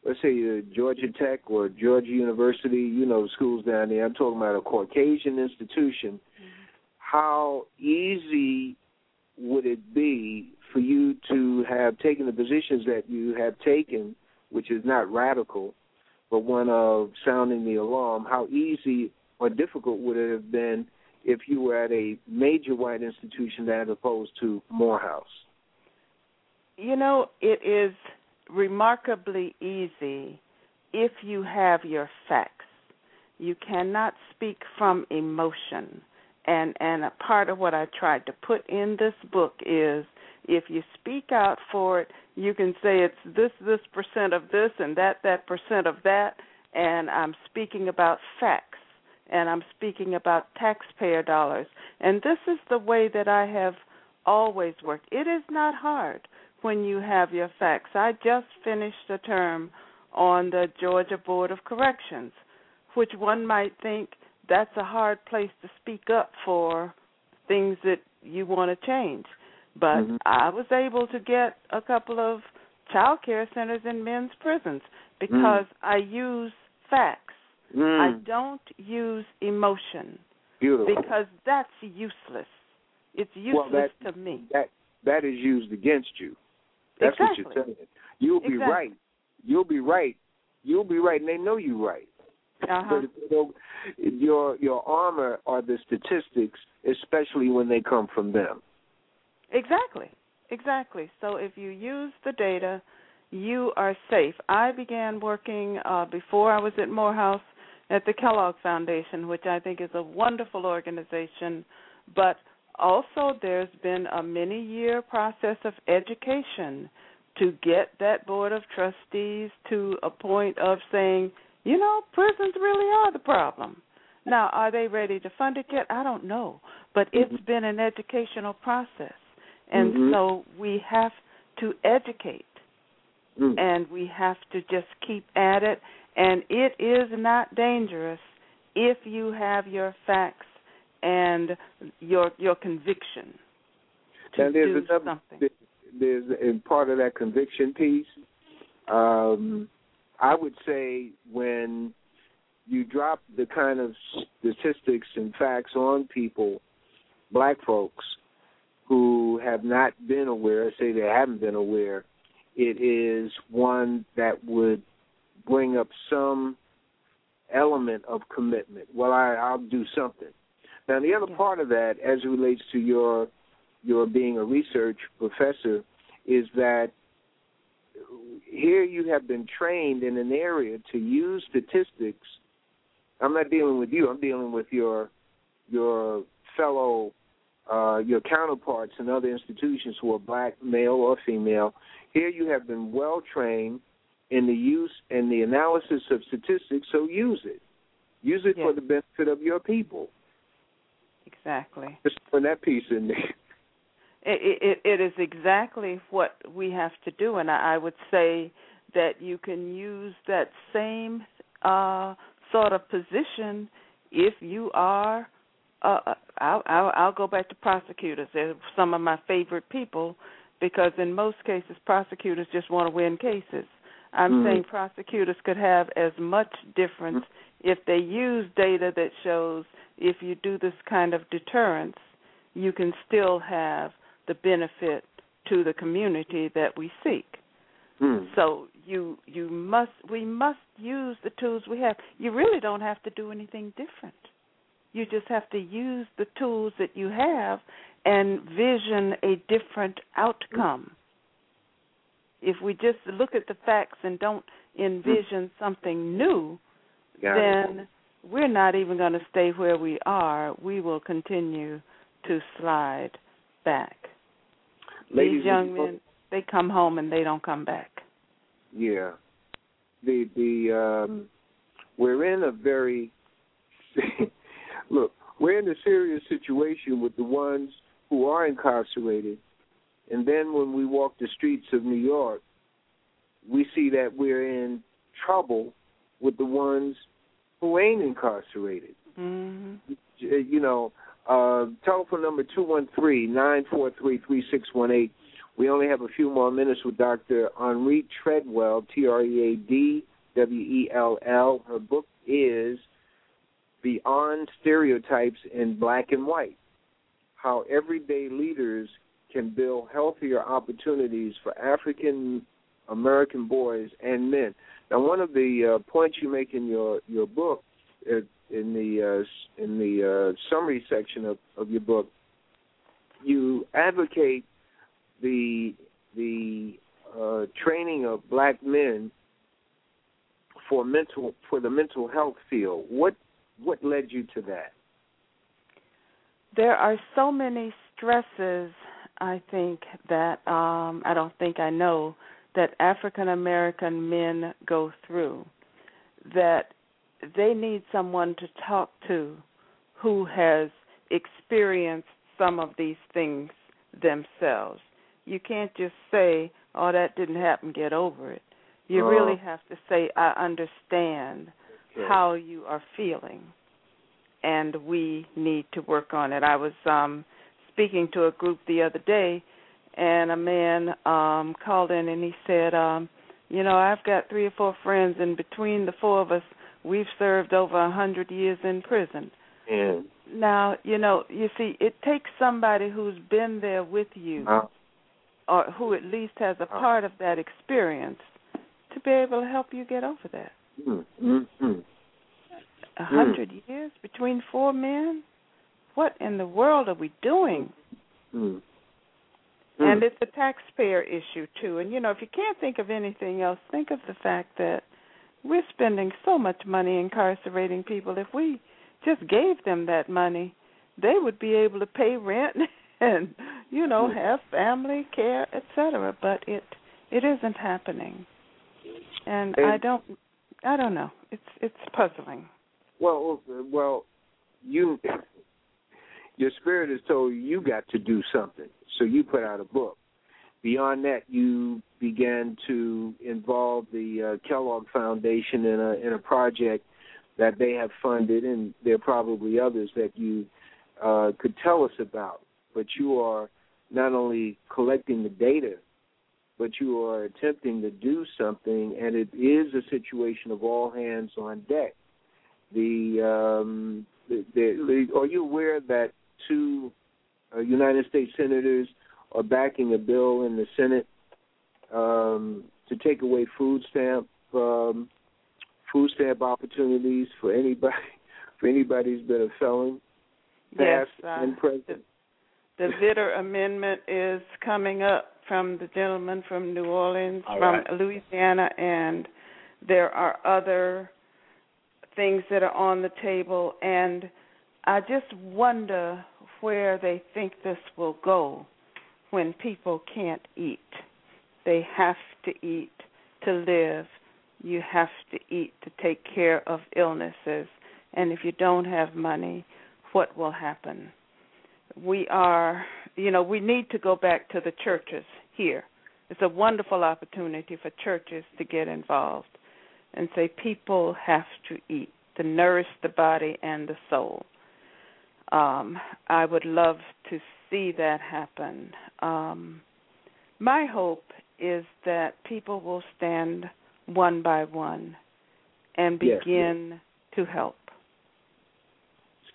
C: let's say uh, Georgia Tech or Georgia University, you know schools down there. I'm talking about a Caucasian institution. Mm-hmm. How easy would it be for you to have taken the positions that you have taken, which is not radical, but one of sounding the alarm. How easy or difficult would it have been if you were at a major white institution as opposed to Morehouse?
D: You know, it is remarkably easy if you have your facts. You cannot speak from emotion. And and a part of what I tried to put in this book is if you speak out for it, you can say it's this this percent of this and that that percent of that and I'm speaking about facts and I'm speaking about taxpayer dollars. And this is the way that I have always worked. It is not hard when you have your facts. I just finished a term on the Georgia Board of Corrections, which one might think that's a hard place to speak up for things that you want to change. But mm-hmm. I was able to get a couple of child care centers in men's prisons because mm. I use facts. Mm. I don't use emotion.
C: Beautiful.
D: Because that's useless. It's useless
C: well,
D: that, to me.
C: That that is used against you. That's
D: exactly.
C: what you're saying. You'll be
D: exactly.
C: right. You'll be right. You'll be right, and they know you're right.
D: Uh-huh.
C: But your your armor are the statistics, especially when they come from them.
D: Exactly. Exactly. So if you use the data, you are safe. I began working uh, before I was at Morehouse at the Kellogg Foundation, which I think is a wonderful organization, but also there's been a many year process of education to get that board of trustees to a point of saying, you know, prisons really are the problem. Now, are they ready to fund it yet? I don't know, but it's mm-hmm. been an educational process. And
C: mm-hmm.
D: so we have to educate mm. and we have to just keep at it. And it is not dangerous if you have your facts and your your conviction to
C: and there's
D: do
C: another,
D: something.
C: There's in part of that conviction piece. Um, I would say when you drop the kind of statistics and facts on people, black folks, who have not been aware, say they haven't been aware, it is one that would bring up some element of commitment. Well, I, I'll do something. Now, the other part of that, as it relates to your your being a research professor, is that here you have been trained in an area to use statistics. I'm not dealing with you. I'm dealing with your your fellow uh, your counterparts in other institutions who are black, male or female. Here you have been well trained in the use and the analysis of statistics, so use it. Use it
D: yes.
C: for the benefit of your people.
D: Exactly.
C: Just put that piece in there. <laughs>
D: It, it, it is exactly what we have to do, and I, I would say that you can use that same uh, sort of position if you are. Uh, uh, I'll, I'll, I'll go back to prosecutors. They're some of my favorite people because in most cases prosecutors just want to win cases. I'm
C: mm-hmm.
D: saying prosecutors could have as much difference mm-hmm. if they use data that shows if you do this kind of deterrence, you can still have the benefit to the community that we seek.
C: Mm.
D: So you you must we must use the tools we have. You really don't have to do anything different. You just have to use the tools that you have and vision a different outcome. If we just look at the facts and don't envision something new, then we're not even going to stay where we are. We will continue to slide back.
C: Ladies
D: These young men, they come home and they don't come back.
C: Yeah. The the um we're in a very <laughs> look, we're in a serious situation with the ones who are incarcerated and then when we walk the streets of New York, we see that we're in trouble with the ones who ain't incarcerated.
D: Mm-hmm.
C: You know, uh, telephone number two one three nine four three three six one eight. We only have a few more minutes with Dr. Henrie Treadwell, T R E A D W E L L. Her book is Beyond Stereotypes in Black and White How Everyday Leaders Can Build Healthier Opportunities for African American Boys and Men. Now, one of the uh, points you make in your, your book, uh, in the uh, in the uh, summary section of, of your book, you advocate the the uh, training of black men for mental for the mental health field. What what led you to that?
D: There are so many stresses. I think that um, I don't think I know that African American men go through that they need someone to talk to who has experienced some of these things themselves. You can't just say, "Oh, that didn't happen. Get over it." You
C: uh,
D: really have to say, "I understand
C: okay.
D: how you are feeling, and we need to work on it." I was um speaking to a group the other day, and a man um called in and he said, um, "You know, I've got three or four friends, and between the four of us, we've served over a hundred years in prison."
C: And
D: Now, you know, you see, it takes somebody who's been there with you,
C: uh,
D: or who at least has a
C: Uh.
D: part of that experience, to be able to help you get over that.
C: Mm, mm, mm.
D: A hundred years between four men? What in the world are we doing?
C: Mm.
D: And it's a taxpayer issue too. And you know, if you can't think of anything else, think of the fact that we're spending so much money incarcerating people. If we just gave them that money, they would be able to pay rent <laughs> and you know have family care, etc. But it it isn't happening, and,
C: And-
D: I don't I don't know. It's it's puzzling.
C: Well, well, you, your spirit is told you got to do something, so you put out a book. Beyond that, you began to involve the uh, Kellogg Foundation in a in a project that they have funded, and there are probably others that you uh, could tell us about. But you are not only collecting the data, but you are attempting to do something, and it is a situation of all hands on deck. The, um, the, the, are you aware that two uh, United States senators are backing a bill in the Senate um, to take away food stamp um, food stamp opportunities for anybody <laughs> for anybody who's been a felon,
D: Yes, uh,
C: and present.
D: The Vitter Amendment is coming up from the gentleman from New Orleans,
C: All
D: from
C: right.
D: Louisiana, and there are other things that are on the table. And I just wonder where they think this will go when people can't eat. They have to eat to live. You have to eat to take care of illnesses. And if you don't have money, what will happen? We are, you know, we need to go back to the churches here. It's a wonderful opportunity for churches to get involved and say people have to eat to nourish the body and the soul. Um, I would love to see that happen. Um, my hope is that people will stand one by one and begin
C: yes,
D: to help.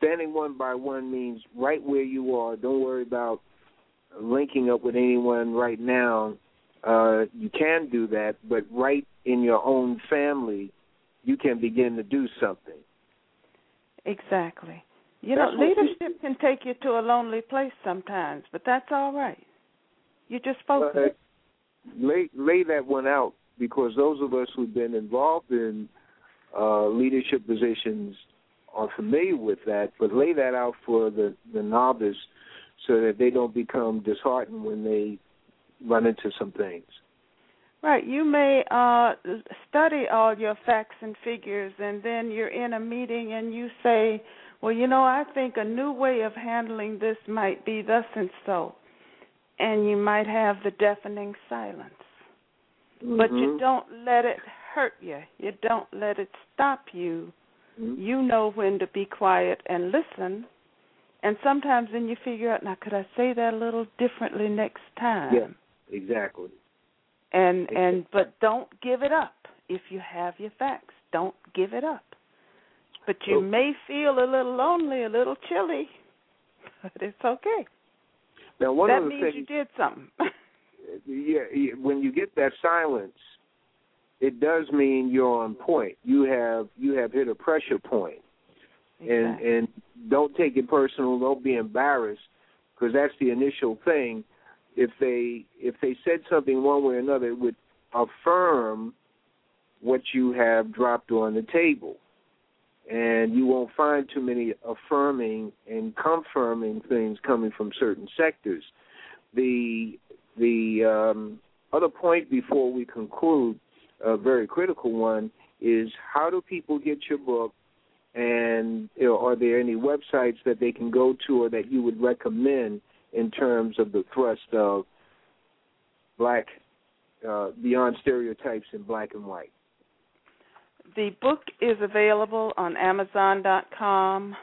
C: Standing one by one means right where you are. Don't worry about linking up with anyone right now. Uh, you can do that, but right in your own family, you can begin to do something.
D: Exactly. You
C: That's
D: know, leadership can take you to a lonely place sometimes, but that's all right. You just focus.
C: Uh, lay lay that one out because those of us who've been involved in uh, leadership positions are familiar with that. But lay that out for the the novice so that they don't become disheartened when they run into some things.
D: Right. You may uh, study all your facts and figures, and then you're in a meeting and you say, Well, you know, I think a new way of handling this might be thus and so. And you might have the deafening silence.
C: Mm-hmm.
D: But you don't let it hurt you, you don't let it stop you.
C: Mm-hmm.
D: You know when to be quiet and listen. And sometimes then you figure out, now, could I say that a little differently next time?
C: Yeah, exactly.
D: And and but don't give it up if you have your facts. Don't give it up. But you may feel a little lonely a little chilly <laughs> but it's okay.
C: Now one
D: that
C: of the
D: means
C: things,
D: you did something. <laughs>
C: Yeah when you get that silence it does mean you're on point you have you have hit a pressure point
D: exactly.
C: and and don't take it personal don't be embarrassed because that's the initial thing if they if they said something one way or another, it would affirm what you have dropped on the table. And you won't find too many affirming and confirming things coming from certain sectors. The the um, other point before we conclude, a very critical one, is how do people get your book, and you know, are there any websites that they can go to or that you would recommend in terms of the thrust of black uh, beyond stereotypes in black and white.
D: The book is available on Amazon.com,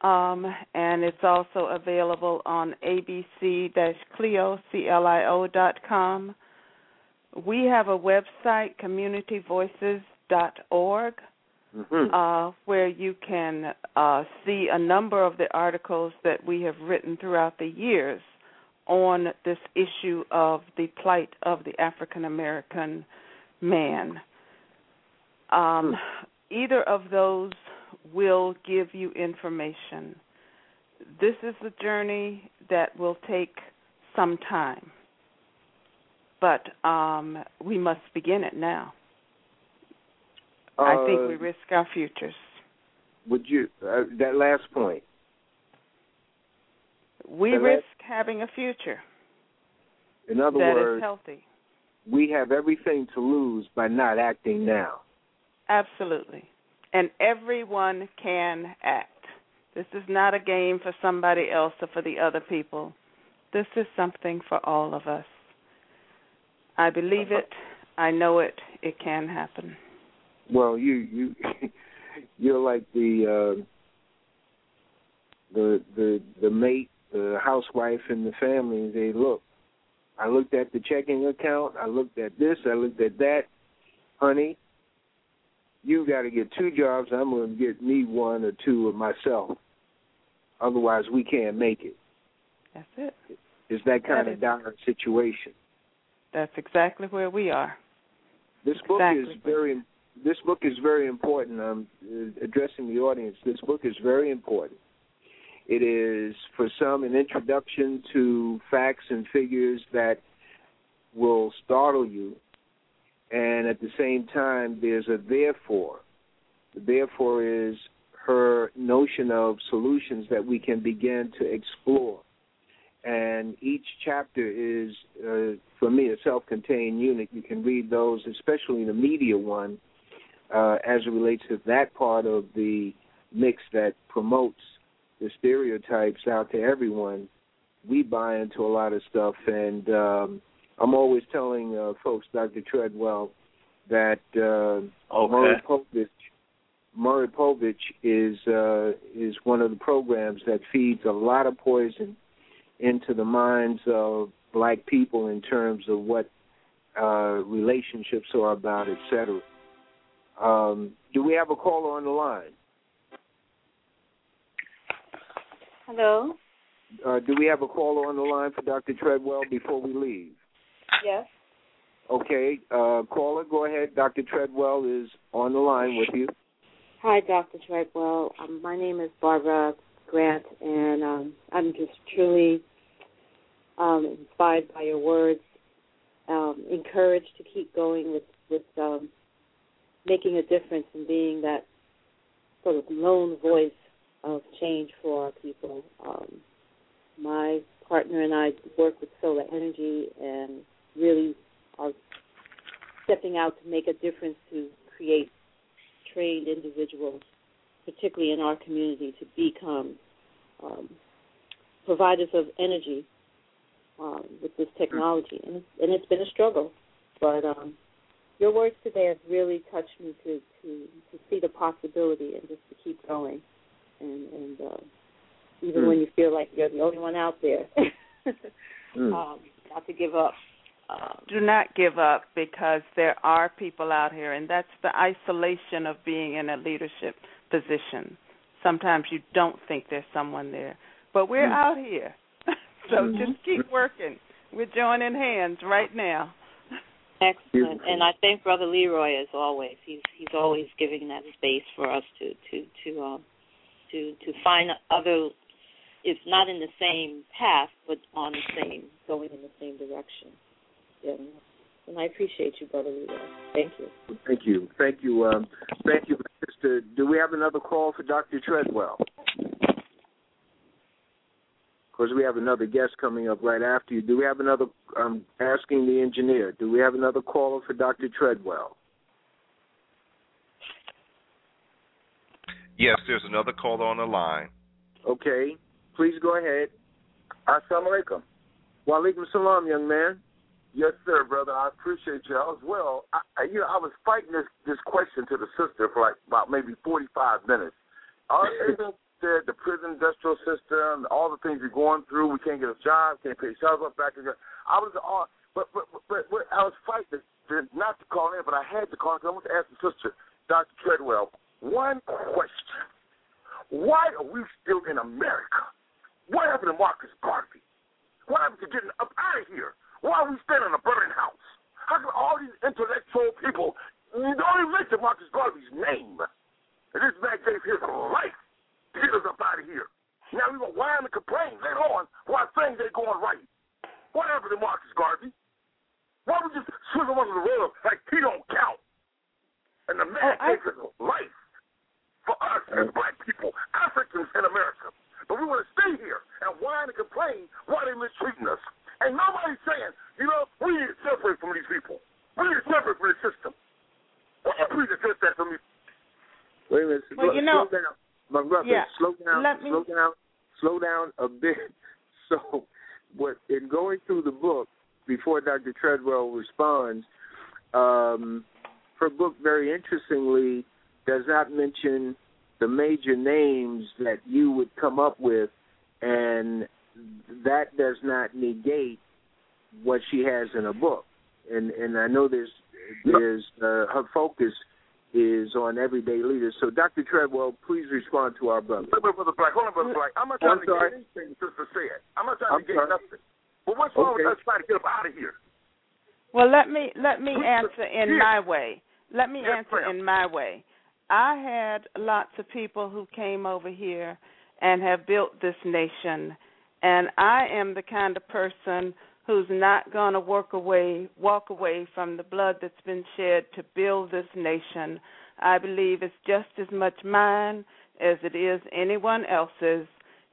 D: um, and it's also available on abc-clio, C-L-I-O dot com. We have a website, communityvoices.org,
C: mm-hmm.
D: uh, where you can uh, see a number of the articles that we have written throughout the years on this issue of the plight of the African American man. Um, either of those will give you information. This is a journey that will take some time, but um, we must begin it now.
C: Uh,
D: I think we risk our futures.
C: Would you uh, that last point?
D: We
C: that
D: risk last, having a future.
C: In other
D: that
C: words,
D: is healthy.
C: We have everything to lose by not acting now.
D: Absolutely. And everyone can act. This is not a game for somebody else or for the other people. This is something for all of us. I believe it. I know it. It can happen.
C: Well, you you <laughs> you're like the uh, the the the mate, the housewife in the family. They look. I looked at the checking account. I looked at this. I looked at that. Honey, you got to get two jobs. I'm going to get me one or two of myself. Otherwise, we can't make it.
D: That's it.
C: It's that kind
D: that
C: of dire situation.
D: That's exactly where we are.
C: This
D: exactly.
C: book is very this book is very important. I'm uh, addressing the audience. This book is very important. It is, for some, an introduction to facts and figures that will startle you, and at the same time, there's a therefore. The therefore is her notion of solutions that we can begin to explore. And each chapter is, uh, for me, a self contained unit. You can read those, especially the media one, uh, as it relates to that part of the mix that promotes the stereotypes out to everyone. We buy into a lot of stuff, and um, I'm always telling uh, folks, Dr. Treadwell, that uh,
A: okay.
C: Maury Povich, Maury Povich is uh, is one of the programs that feeds a lot of poison into the minds of black people in terms of what uh, relationships are about, etc. Um, do we have a caller on the line?
E: Hello.
C: Uh, do we have a caller on the line for Dr. Treadwell before we leave?
E: Yes.
C: Okay, uh, caller, go ahead. Dr. Treadwell is on the line with you.
E: Hi, Dr. Treadwell. Um, my name is Barbara Grant, and um, I'm just truly um, inspired by your words, um, encouraged to keep going with with um, making a difference and being that sort of lone voice of change for our people. Um, my partner and I work with solar energy and really are stepping out to make a difference to create trained individuals, particularly in our community, to become um, providers of energy um, with this technology. And it's, and it's been a struggle, but um, your words today have really touched me to to to see the possibility and just to keep going, and and uh, even
C: mm.
E: when you feel like you're the only one out there, <laughs>
C: mm.
E: um, not to give up.
D: Um, Do not give up because there are people out here, and that's the isolation of being in a leadership position. Sometimes you don't think there's someone there, but we're
C: mm.
D: out here. So
C: mm-hmm.
D: just keep working. We're joining hands right now.
E: Excellent, and I thank Brother Leroy as always. He's he's always giving that space for us to to to um, to to find other, if not in the same path, but on the same going in the same direction. And, and I appreciate you, Brother Leroy. Thank you.
C: Thank you. Thank you. Um, thank you, Sister. Do we have another call for Dr. Treadwell? Because we have another guest coming up right after you. Do we have another? I'm um, asking the engineer. Do we have another caller for Dr. Treadwell?
A: Yes, there's another caller on the line.
C: Okay, please go ahead.
F: Assalamu alaikum.
C: Wa alaikum salam, young man.
F: Yes, sir, brother. I appreciate you as well. I, I, you know, I was fighting this this question to the sister for like about maybe forty five minutes. Our <laughs> said the prison industrial system, all the things we're going through, we can't get a job, can't pay shelter back again. I was on, but but, but but I was fighting not to call in, but I had to call because I want to ask the sister, Dr. Treadwell, one question: Why are we still in America? What happened to Marcus Garvey? What happened to getting up out of here? Why are we staying in a burning house? How come all these intellectual people don't even mention Marcus Garvey's name? And this man gave his life Get us up out of here. Now we gonna whine and complain later on why things ain't going right. What happened to Marcus Garvey? Why we just swing him under the rug like he don't count? And the man oh, takes his life for us as black people, Africans in America. But we want to stay here and whine and complain why they mistreating us. And nobody's saying, you know, we need to separate from these people. We need to separate from the system. Why don't please address that for me?
C: Wait a minute.
D: Well, you know,
C: slow down. My brother,
D: yeah.
C: slow down,
D: Let me...
C: slow down, slow down a bit. <laughs> So, what in going through the book before Dr. Treadwell responds, um, her book very interestingly does not mention the major names that you would come up with, and that does not negate what she has in her book. And and I know there's there's uh, her focus is on everyday leaders. So, Dr. Treadwell, please respond to our brother.
F: Wait, wait, Brother Black. Hold on, Brother Black. I'm not oh, trying I'm to sorry. get anything Sister said. I'm not trying
C: I'm
F: to get
C: sorry.
F: nothing. But what's wrong
C: okay.
F: with us trying to get up out of here?
D: Well, let me let me answer in
F: yes.
D: my way. Let me
F: yes,
D: answer
F: ma'am.
D: in my way. I had lots of people who came over here and have built this nation, and I am the kind of person who's not going to work away, walk away from the blood that's been shed to build this nation. I believe it's just as much mine, as it is anyone else's.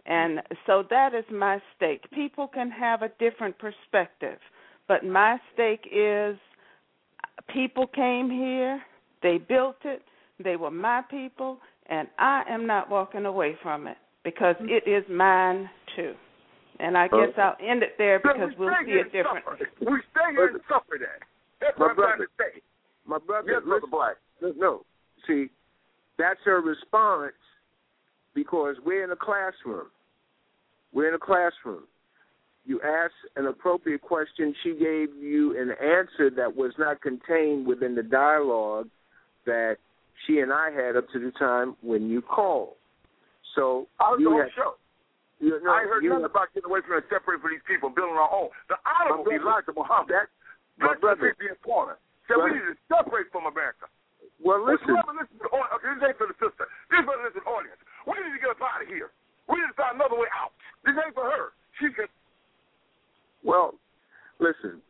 D: And so that is my stake. People can have a different perspective, but my stake is people came here, they built it, they were my people, and I am not walking away from it because mm-hmm. it is mine too. And I guess I'll end it there because we'll see it different.
F: We stay here and suffer that. That's what I'm trying to say.
C: My brother,
F: yes, brother Black.
C: No, see, that's her response because we're in a classroom. We're in a classroom. You asked an appropriate question. She gave you an answer that was not contained within the dialogue that she and I had up to the time when you called. So
F: I was
C: you
F: on
C: had,
F: show.
C: You, no,
F: I heard
C: you,
F: nothing about getting away from and separating from these people, building our own. The Honorable Elijah Muhammad,
C: that, my brother,
F: the important, said we need to separate from America.
C: Well, listen.
F: Whoever listen to the audience, this ain't for the sister. This is for the audience. We need to get us out of here. We need to find another way out. This ain't for her. She can.
C: Well, listen.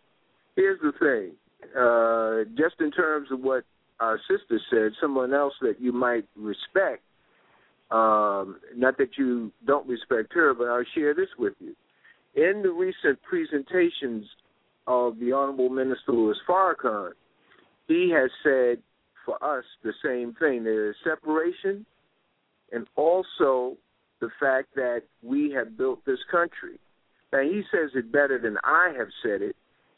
C: Here's the thing. Uh, just in terms of what our sister said, someone else that you might respect um, not that you don't respect her, but I'll share this with you. In the recent presentations of the Honorable Minister Louis Farrakhan, he has said for us the same thing. There is separation and also the fact that we have built this country. Now, he says it better than I have said it,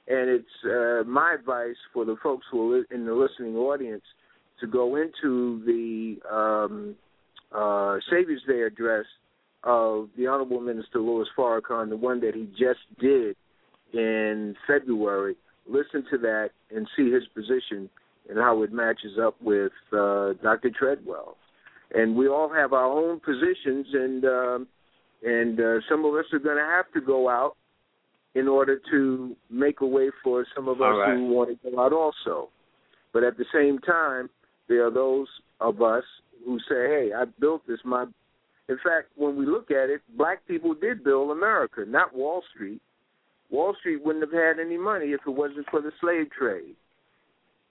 C: and it's uh, my advice for the folks who are in the listening audience to go into the um, uh, Savior's Day address of the Honorable Minister Louis Farrakhan, the one that he just did in February. Listen to that and see his position and how it matches up with uh, Dr. Treadwell. And we all have our own positions, and um, and uh, some of us are going to have to go out in order to make a way for some of us
A: right.
C: who want to go out also. But at the same time, there are those of us who say, "Hey, I built this." My, in fact, when we look at it, black people did build America, not Wall Street. Wall Street wouldn't have had any money if it wasn't for the slave trade,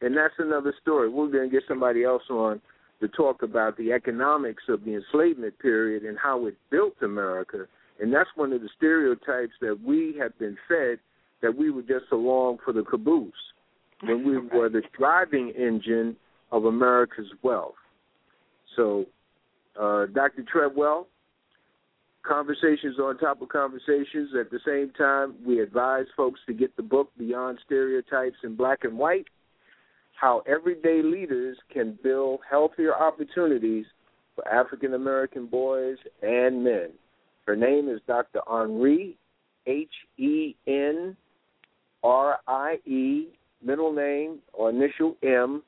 C: and that's another story. We're going to get somebody else on to talk about the economics of the enslavement period and how it built America. And that's one of the stereotypes that we have been fed that we were just along for the caboose when we <laughs> were the driving engine of America's wealth. So, uh, Dr. Treadwell, conversations on top of conversations. At the same time, we advise folks to get the book Beyond Stereotypes in Black and White How Everyday Leaders Can Build Healthier Opportunities for African American Boys and Men. Her name is Dr. Henrie, H E N R I E, middle name or initial M,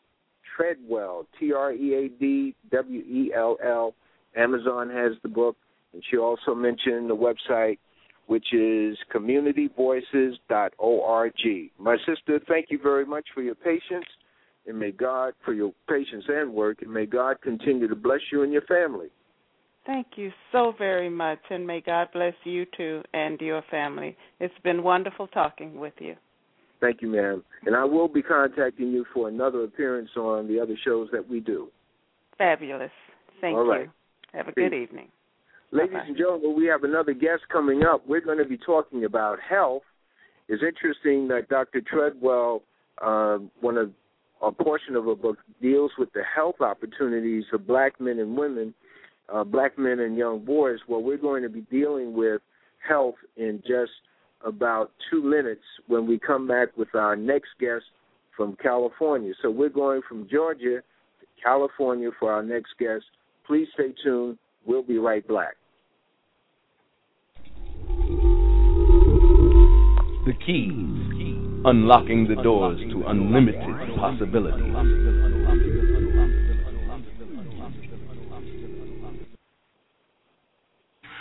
C: Treadwell, T R E A D W E L L. Amazon has the book, and she also mentioned the website, which is communityvoices.org. My sister, thank you very much for your patience, and may God, for your patience and work, and may God continue to bless you and your family.
D: Thank you so very much, and may God bless you too and your family. It's been wonderful talking with you.
C: Thank you, ma'am. And I will be contacting you for another appearance on the other shows that we do.
D: Fabulous. Thank
C: All right.
D: you. Have a good evening.
C: Ladies
D: Bye-bye.
C: and gentlemen, we have another guest coming up. We're going to be talking about health. It's interesting that Dr. Treadwell, uh, one of a portion of a book, deals with the health opportunities for black men and women, uh, black men and young boys. Well, we're going to be dealing with health in just about two minutes when we come back with our next guest from California. So we're going from Georgia to California for our next guest. Please stay tuned. We'll be right back.
B: The keys, unlocking the doors to unlimited possibilities.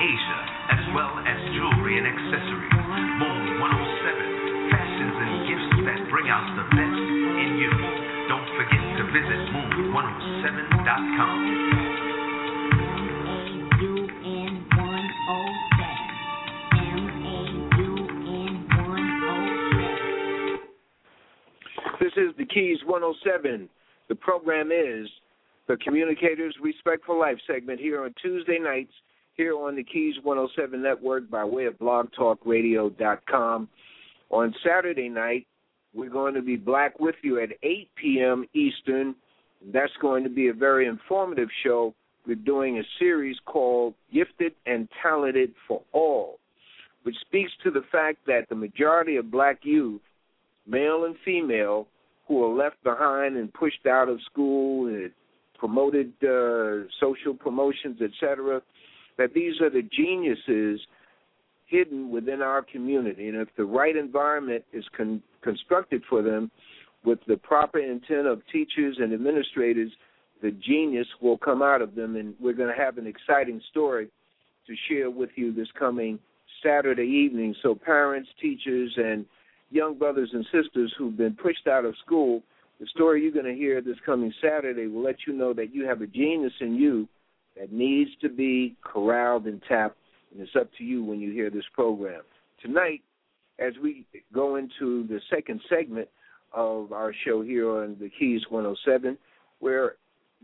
G: Asia, as well as jewelry and accessories. Moon 107, fashions and gifts that bring out the best in you. Don't forget to visit moon107.com.
C: This is the Keys 107. The program is the Communicators Respect for Life segment here on Tuesday nights here on the Keys 107 network by way of blogtalkradio.com. On Saturday night, we're going to be black with you at 8 p.m. Eastern. That's going to be a very informative show. We're doing a series called Gifted and Talented for All, which speaks to the fact that the majority of black youth male and female, who are left behind and pushed out of school and promoted uh, social promotions, etc., that these are the geniuses hidden within our community. And if the right environment is con- constructed for them with the proper intent of teachers and administrators, the genius will come out of them. And we're going to have an exciting story to share with you this coming Saturday evening. So, parents, teachers, and young brothers and sisters who've been pushed out of school, the story you're going to hear this coming Saturday will let you know that you have a genius in you that needs to be corralled and tapped, and it's up to you when you hear this program. Tonight, as we go into the second segment of our show here on the Keys 107, we're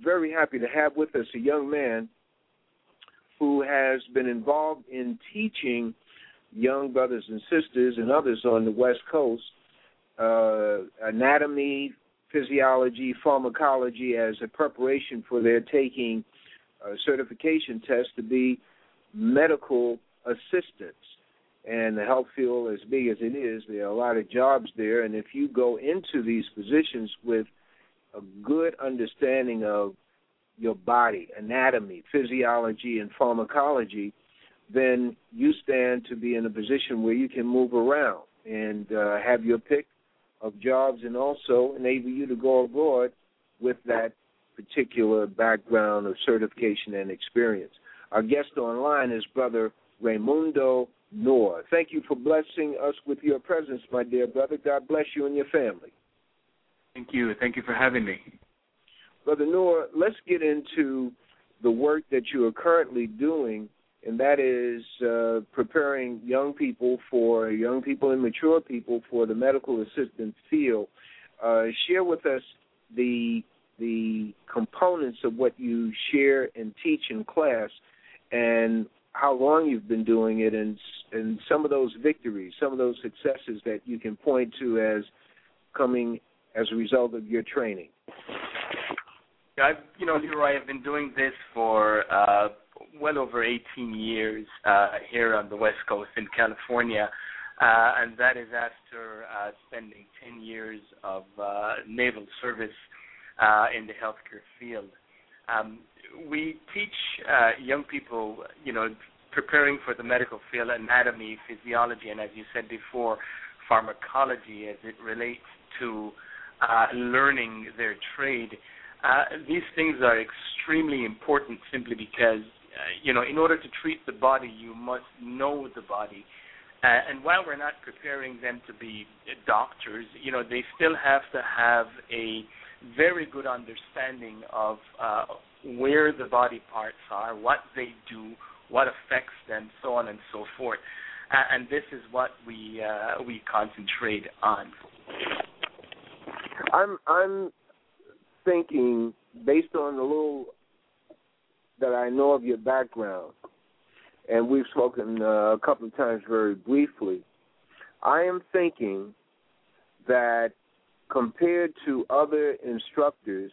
C: very happy to have with us a young man who has been involved in teaching young brothers and sisters and others on the West Coast uh, anatomy, physiology, pharmacology as a preparation for their taking certification test to be medical assistants. And the health field, as big as it is, there are a lot of jobs there. And if you go into these positions with a good understanding of your body, anatomy, physiology, and pharmacology, then you stand to be in a position where you can move around and uh, have your pick of jobs and also enable you to go abroad with that particular background of certification and experience. Our guest online is Brother Raymundo Noor. Thank you for blessing us with your presence, my dear brother. God bless you and your family.
H: Thank you. Thank you for having me.
C: Brother Noor, let's get into the work that you are currently doing and that is uh, preparing young people for young people and mature people for the medical assistant field. Uh, share with us the the components of what you share and teach in class, and how long you've been doing it, and and some of those victories, some of those successes that you can point to as coming as a result of your training.
H: I've, you know, Leroy, I've been doing this for uh, well over 18 years uh, here on the West Coast in California, uh, and that is after uh, spending 10 years of uh, naval service uh, in the healthcare field. Um, we teach uh, young people, you know, preparing for the medical field, anatomy, physiology, and as you said before, pharmacology as it relates to learning their trade. Uh, these things are extremely important simply because uh, you know, in order to treat the body, you must know the body. Uh, and while we're not preparing them to be doctors, you know, they still have to have a very good understanding of uh, where the body parts are, what they do, what affects them, so on and so forth. And this is what we uh, we concentrate on.
C: I'm I'm thinking based on the little that I know of your background, and we've spoken uh, a couple of times very briefly. I am thinking that compared to other instructors,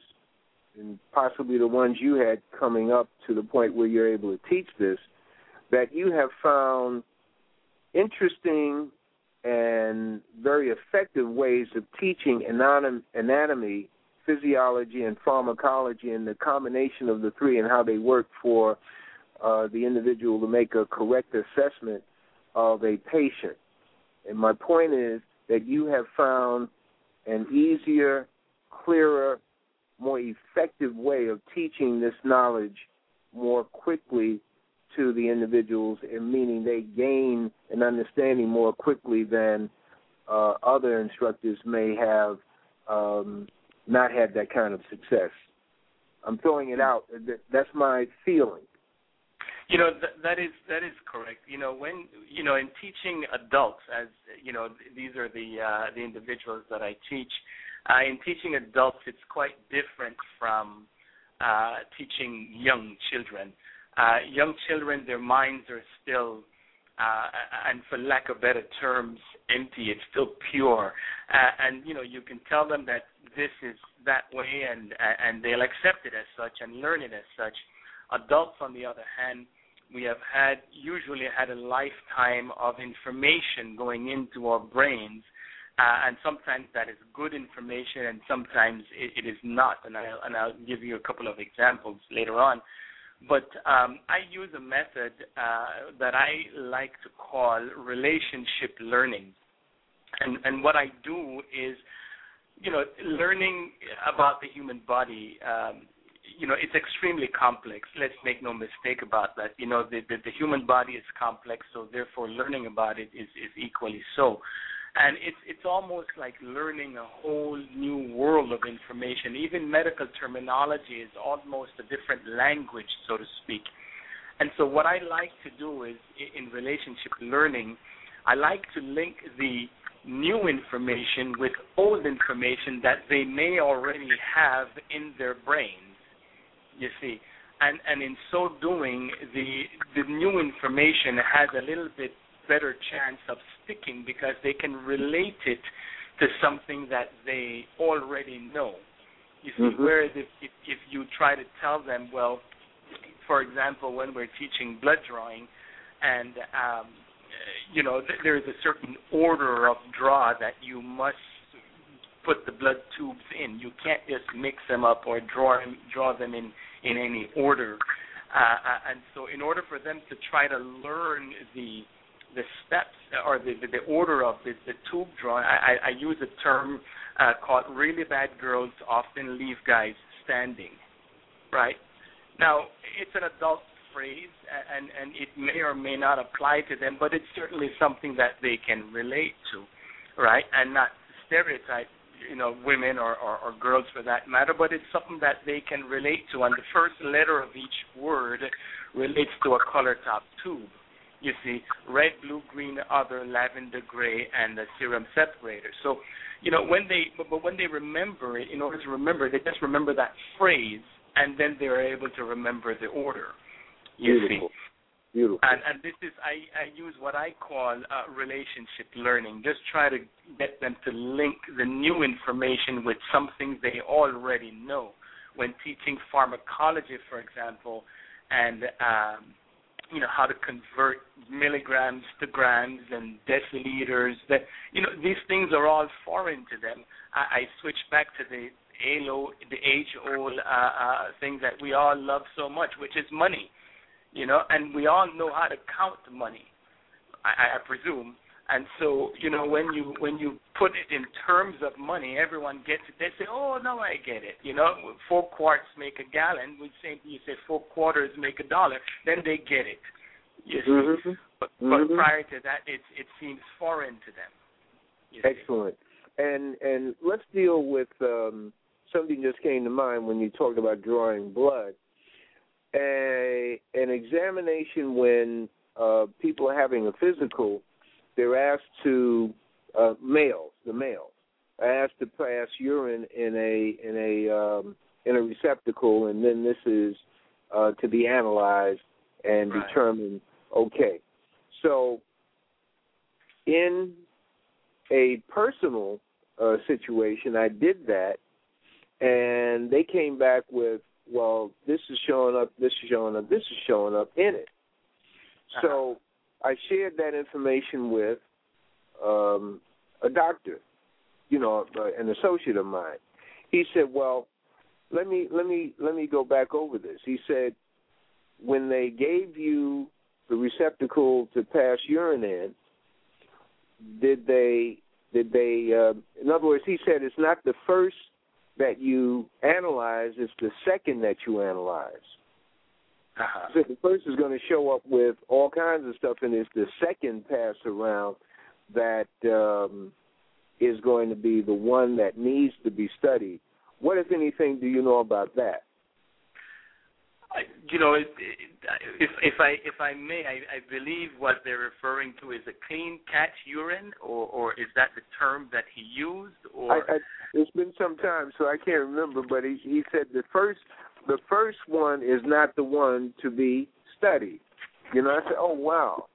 C: and possibly the ones you had coming up to the point where you're able to teach this, that you have found interesting and very effective ways of teaching anatomy, physiology, and pharmacology, and the combination of the three and how they work for uh, the individual to make a correct assessment of a patient. And my point is that you have found an easier, clearer, more effective way of teaching this knowledge more quickly to the individuals, and meaning they gain an understanding more quickly than uh, other instructors may have um, not had that kind of success. I'm throwing it out. That's my feeling.
H: You know th- that is that is correct. You know when you know in teaching adults, as you know these are the uh, the individuals that I teach. Uh, in teaching adults, it's quite different from uh, teaching young children. Uh, young children, their minds are still, uh, and for lack of better terms, empty. It's still pure, uh, and you know you can tell them that this is that way, and and they'll accept it as such and learn it as such. Adults, on the other hand, we have had usually had a lifetime of information going into our brains, uh, and sometimes that is good information, and sometimes it, it is not. And I'll and I'll give you a couple of examples later on. But um, I use a method uh, that I like to call relationship learning. And, and what I do is, you know, learning about the human body, um, you know, it's extremely complex. Let's make no mistake about that. You know, the, the, the human body is complex, so therefore learning about it is, is equally so and it's it's almost like learning a whole new world of information. Even medical terminology is almost a different language, so to speak. And so, what I like to do is, in relationship learning, I like to link the new information with old information that they may already have in their brains. You see, and and in so doing, the the new information has a little bit better chance of sticking because they can relate it to something that they already know. You see,
C: mm-hmm.
H: whereas if, if if you try to tell them, well, for example, when we're teaching blood drawing, and um, you know th- there is a certain order of draw that you must put the blood tubes in. You can't just mix them up or draw draw them in in any order. Uh, uh and so, in order for them to try to learn the the steps or the, the, the order of the, the tube drawing, I, I use a term uh, called really bad girls often leave guys standing, right? Now, it's an adult phrase, and, and it may or may not apply to them, but it's certainly something that they can relate to, right? And not stereotype, you know, women or, or, or girls for that matter, but it's something that they can relate to. And the first letter of each word relates to a color top tube you see red, blue, green, other, lavender, gray, and the serum separator. So, you know, when they but, but when they remember it, in order to remember, they just remember that phrase, and then they're able to remember the order. You
C: Beautiful.
H: see.
C: Beautiful.
H: And, and this is I, I use what I call uh, relationship learning. Just try to get them to link the new information with something they already know. When teaching pharmacology, for example, and um, you know how to convert milligrams to grams and deciliters. That you know these things are all foreign to them. I, I switch back to the age-old, the age-old uh, uh, thing that we all love so much, which is money. You know, and we all know how to count money. I, I presume. And so, you know, when you when you put it in terms of money, everyone gets it. They say, "Oh, no, I get it." You know, four quarts make a gallon. We say you say four quarters make a dollar. Then they get it. You see,
C: mm-hmm.
H: but,
C: mm-hmm.
H: prior to that, it it seems foreign to them.
C: Excellent. And and let's deal with um, something just came to mind when you talked about drawing blood. A an examination when uh, people are having a physical, they're asked to uh, males, the males, are asked to pass urine in a in a um, in a receptacle, and then this is uh, to be analyzed and
H: Right.
C: determined. Okay, so in a personal uh, situation, I did that, and they came back with, well, this is showing up, this is showing up, this is showing up in it. So I shared that information with um, a doctor, you know, uh, an associate of mine. He said, "Well, let me let me let me go back over this." He said, "When they gave you the receptacle to pass urine in, did they did they? Uh, in other words, he said it's not the first that you analyze; is the second that you analyze."
H: Uh-huh.
C: So the first is going to show up with all kinds of stuff, and it's the second pass around that um, is going to be the one that needs to be studied. What, if anything, do you know about that?
H: I- you know, it, it, if if I if I may, I, I believe what they're referring to is a clean catch urine, or or is that the term that he used? Or
C: I, I, it's been some time, so I can't remember. But he he said the first the first one is not the one to be studied. You know, I said, oh wow.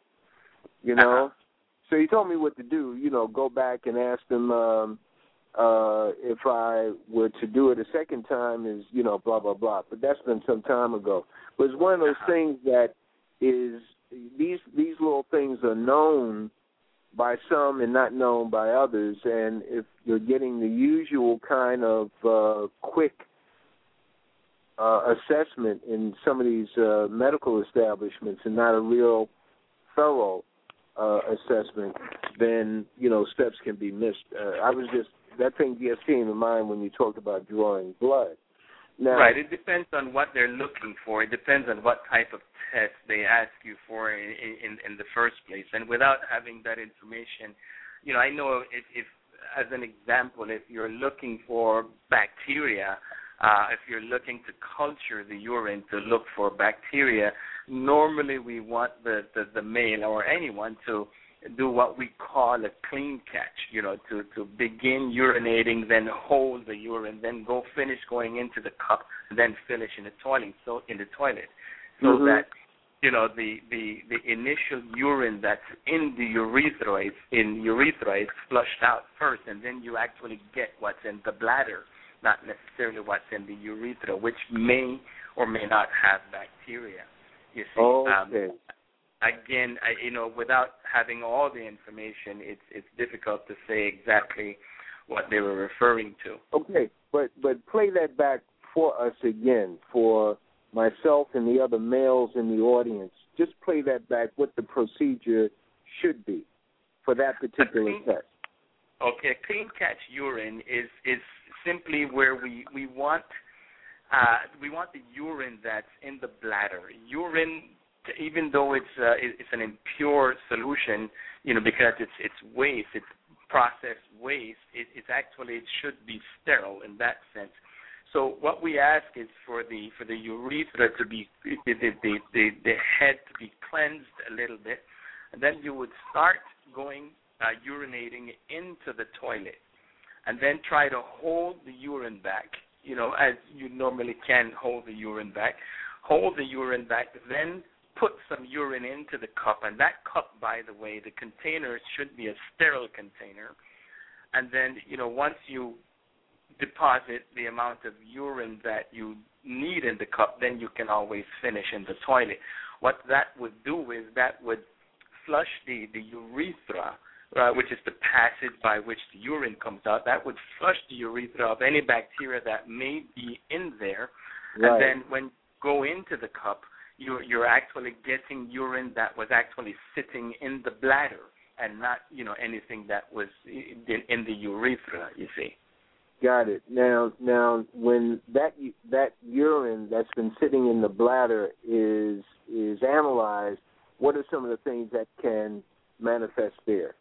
C: You know,
H: Uh-huh.
C: so he told me what to do. You know, go back and ask them um, uh, if I were to do it a second time. Is you know, blah blah blah. But that's been some time ago. But it's one of those
H: Uh-huh.
C: things that is these these little things are known by some and not known by others. And if you're getting the usual kind of uh, quick uh, assessment in some of these uh, medical establishments and not a real thorough uh, assessment, then you know steps can be missed. Uh, I was just that thing just came to mind when you talked about drawing blood. Now,
H: right, it depends on what they're looking for. It depends on what type of test they ask you for in in, in the first place. And without having that information, you know, I know if, if as an example, if you're looking for bacteria, uh, if you're looking to culture the urine to look for bacteria, normally we want the, the, the male or anyone to do what we call a clean catch, you know, to, to begin urinating, then hold the urine, then go finish going into the cup, then finish in the toilet. So in the toilet, so
C: Mhm.
H: that you know the, the the initial urine that's in the urethra is in urethra is flushed out first, and then you actually get what's in the bladder, not necessarily what's in the urethra, which may or may not have bacteria. You see, um, again, I, you know, without having all the information, it's it's difficult to say exactly what they were referring to.
C: Okay, but but play that back for us again for myself and the other males in the audience. Just play that back. What the procedure should be for that particular
H: clean-
C: test.
H: Okay, clean catch urine is is simply where we we want uh, we want the urine that's in the bladder. Urine, even though it's uh, it- it's an impure solution, you know, because it's it's waste, it's processed waste. It, it's actually it should be sterile in that sense. So what we ask is for the for the urethra to be the the the, the, the head to be cleansed a little bit, and then you would start going uh, urinating into the toilet, and then try to hold the urine back, you know, as you normally can hold the urine back. Hold the urine back, then put some urine into the cup, and that cup, by the way, the container should be a sterile container. And then, you know, once you deposit the amount of urine that you need in the cup, then you can always finish in the toilet. What that would do is that would flush the, the urethra, uh, which is the passage by which the urine comes out. That would flush the urethra of any bacteria that may be in there.
C: Right.
H: And then when you go into the cup, you're, you're actually getting urine that was actually sitting in the bladder and not, you know, anything that was in, in the urethra, you see.
C: Got it. Now, now, when that that urine that's been sitting in the bladder is is analyzed, what are some of the things that can manifest there?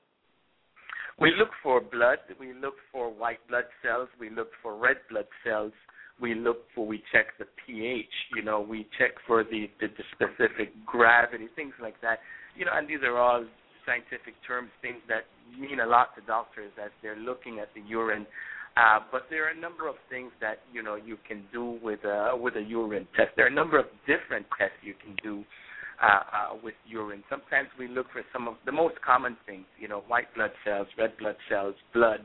H: We look for blood. We look for white blood cells. We look for red blood cells. We look for, we check the pH. You know, we check for the, the the specific gravity, things like that. You know, and these are all scientific terms, things that mean a lot to doctors as they're looking at the urine. Uh, but there are a number of things that you know you can do with a with a urine test. There are a number of different tests you can do uh, uh, with urine. Sometimes we look for some of the most common things, you know, white blood cells, red blood cells, blood,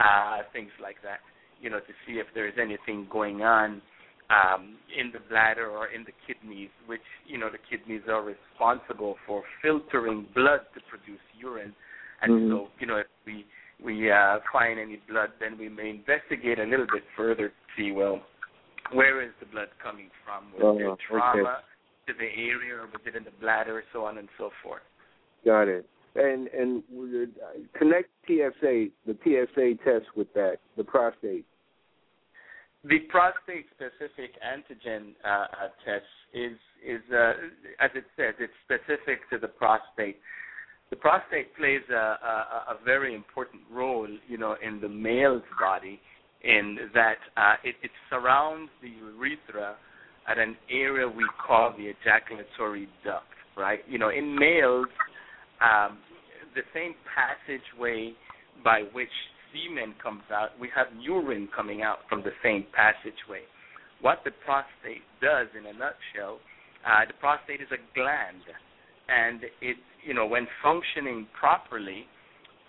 H: uh, things like that, you know, to see if there is anything going on um, in the bladder or in the kidneys, which, you know, the kidneys are responsible for filtering blood to produce urine. And mm-hmm. so, you know, if we we uh, find any blood, then we may investigate a little bit further to see, well, where is the blood coming from? Was
C: oh,
H: there trauma? Okay to the area or was it in the bladder, so on and so forth.
C: Got it. And and connect PSA, the PSA test with that, the prostate.
H: The prostate specific antigen uh, uh, test is is uh, as it says, it's specific to the prostate. The prostate plays a, a, a very important role, you know, in the male's body, in that uh, it, it surrounds the urethra at an area we call the ejaculatory duct, right? You know, in males, um, the same passageway by which semen comes out, we have urine coming out from the same passageway. What the prostate does, in a nutshell, uh, the prostate is a gland, and it, you know, when functioning properly,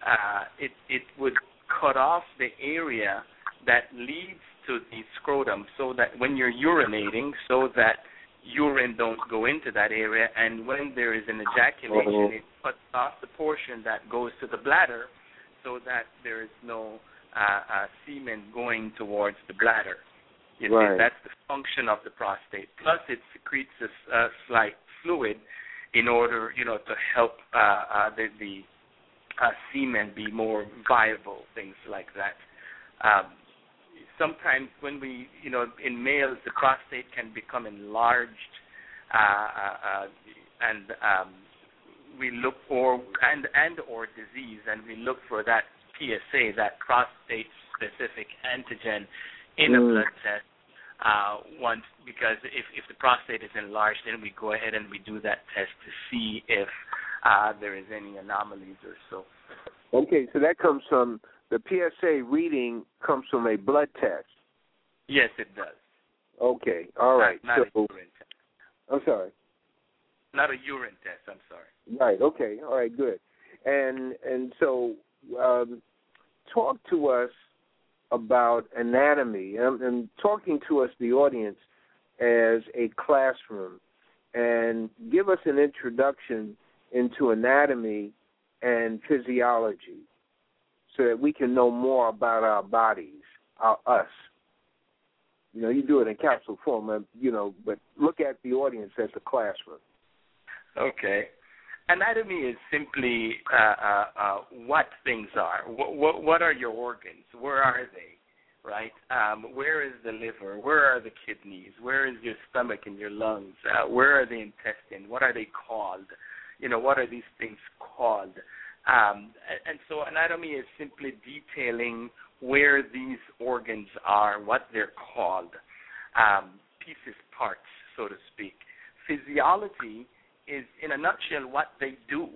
H: uh, it it would cut off the area that leads to the scrotum so that when you're urinating, so that urine don't go into that area, and when there is an ejaculation, it cuts off the portion that goes to the bladder, so that there is no uh, uh, semen going towards the bladder. You
C: right.
H: That's the function of the prostate. Plus, it secretes a, a slight fluid in order, you know, to help uh, uh, the, the uh, semen be more viable, things like that. Um, sometimes when we, you know, in males, the prostate can become enlarged, uh, uh, uh, and um, we look for and and or disease, and we look for that PSA, that prostate-specific antigen, in mm. a blood test. Uh, once because if if the prostate is enlarged, then we go ahead and we do that test to see if uh, there is any anomalies or so.
C: Okay, so that comes from the PSA reading comes from a blood test.
H: Yes, it does.
C: Okay, all right.
H: Not, not
C: so,
H: a urine test.
C: I'm sorry.
H: Not a urine test. I'm sorry.
C: Right. Okay. All right. Good. And and so, um, talk to us about anatomy and, and talking to us, the audience, as a classroom, and give us an introduction into anatomy and physiology so that we can know more about our bodies, our us. You know, you do it in capsule form, you know, but look at the audience as a classroom.
H: Okay. Anatomy is simply uh, uh, uh, what things are. What, what, what are your organs? Where are they? Right? Um, where is the liver? Where are the kidneys? Where is your stomach and your lungs? Uh, where are the intestine? What are they called? You know, what are these things called? Um, and so anatomy is simply detailing where these organs are, what they're called, um, pieces, parts, so to speak. Physiology is, in a nutshell, what they do.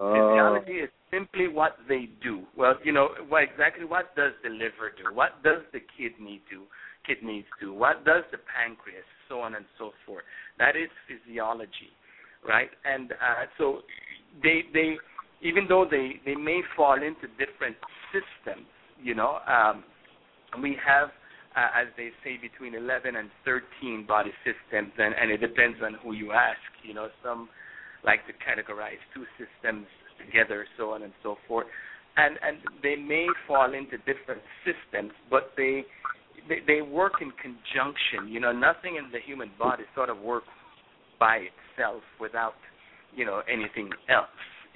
H: Uh, Physiology is simply what they do. Well, you know, what exactly what does the liver do? What does the kidney do? Kidneys do? What does the pancreas? So on and so forth. That is physiology, right? And uh, so they they even though they they may fall into different systems, you know, um, we have, uh, as they say, between 11 and 13 body systems, and, and it depends on who you ask. You know, some like to categorize two systems together, so on and so forth, and and they may fall into different systems, but they they, they work in conjunction. You know, nothing in the human body sort of works by itself without you know anything else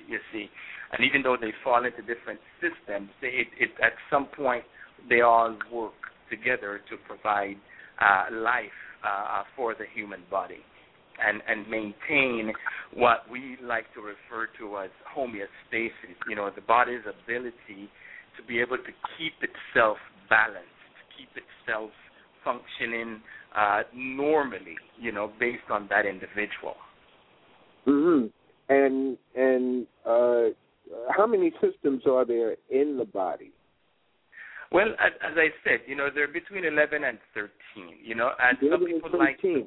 H: you see. And even though they fall into different systems, they, it, it, at some point they all work together to provide uh, life uh, for the human body and, and maintain what we like to refer to as homeostasis, you know, the body's ability to be able to keep itself balanced, keep itself functioning uh, normally, you know, based on that individual.
C: Mhm. And and uh, how many systems are there in the body?
H: Well, as, as I said, you know, they're between 11 and 13, you know, and some people like to,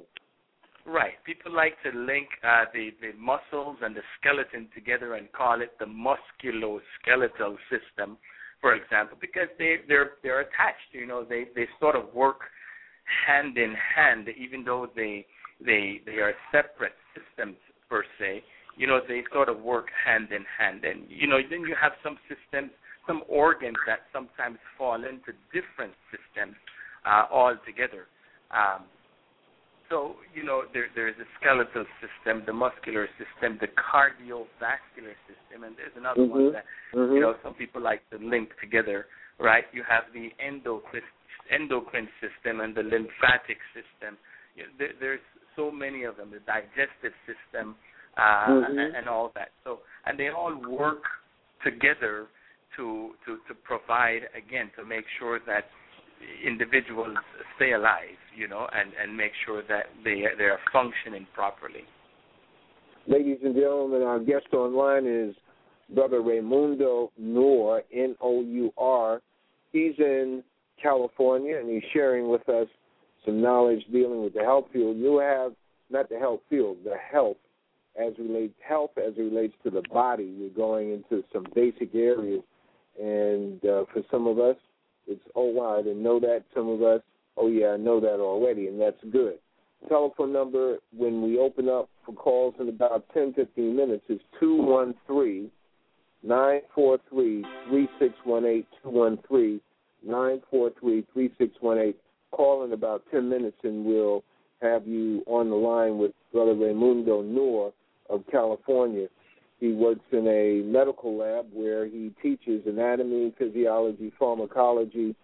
H: right, people like to link uh, the, the muscles and the skeleton together and call it the musculoskeletal system, for example, because they, they're, they're attached, you know, they, they sort of work hand in hand, even though they, they, they are separate systems per se, you know, they sort of work hand in hand. And, you know, then you have some systems some organs that sometimes fall into different systems uh, altogether. Um, so you know there there's a skeletal system, the muscular system, the cardiovascular system, and there's another
C: mm-hmm.
H: one that
C: mm-hmm.
H: you know some people like to link together. Right? You have the endocrine endocrine system and the lymphatic system. You know, there, there's so many of them. The digestive system uh,
C: mm-hmm.
H: and, and all that. So and they all work together to to to provide again to make sure that individuals stay alive, you know, and and make sure that they they are functioning properly.
C: Ladies and gentlemen, our guest online is Brother Raimundo Nour, N O U R. He's in California and he's sharing with us some knowledge dealing with the health field. You have not the health field, the health as relates health as relates to the body. You're going into some basic areas some of us, it's, oh, wow, I didn't know that. Some of us, oh, yeah, I know that already, and that's good. Telephone number when we open up for calls in about 10, 15 minutes is 213 943 3618. 213 943 3618. Call in about 10 minutes, and we'll have you on the line with Brother Raymundo Nour of California. He works in a medical lab where he teaches anatomy, physiology, pharmacology,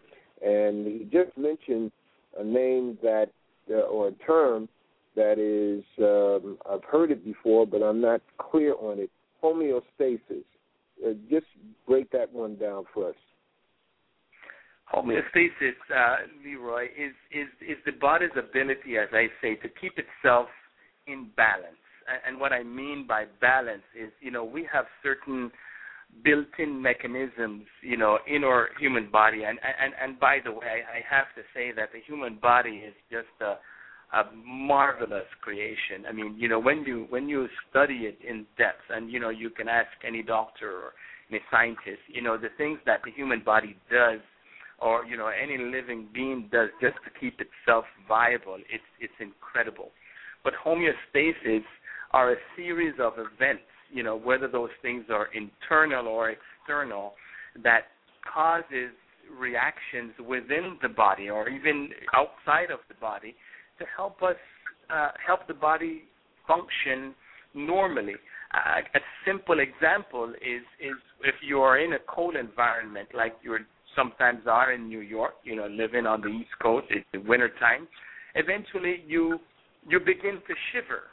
C: and he just mentioned a name that uh, or a term that is um, I've heard it before, but I'm not clear on it. Homeostasis. Uh, just break that one down for us.
H: Homeostasis, uh, Leroy, is is is the body's ability, as I say, to keep itself in balance and what I mean by balance is, you know, we have certain built-in mechanisms, you know, in our human body. And and and by the way, I have to say that the human body is just a a marvelous creation. I mean, you know, when you when you study it in depth, and you know, you can ask any doctor or any scientist, you know, the things that the human body does, or you know, any living being does just to keep itself viable. It's it's incredible. But homeostasis are a series of events, you know, whether those things are internal or external, that causes reactions within the body or even outside of the body to help us uh, help the body function normally. Uh, a simple example is is if you are in a cold environment like you sometimes are in New York, you know, living on the East Coast, it's the winter time. Eventually, you you begin to shiver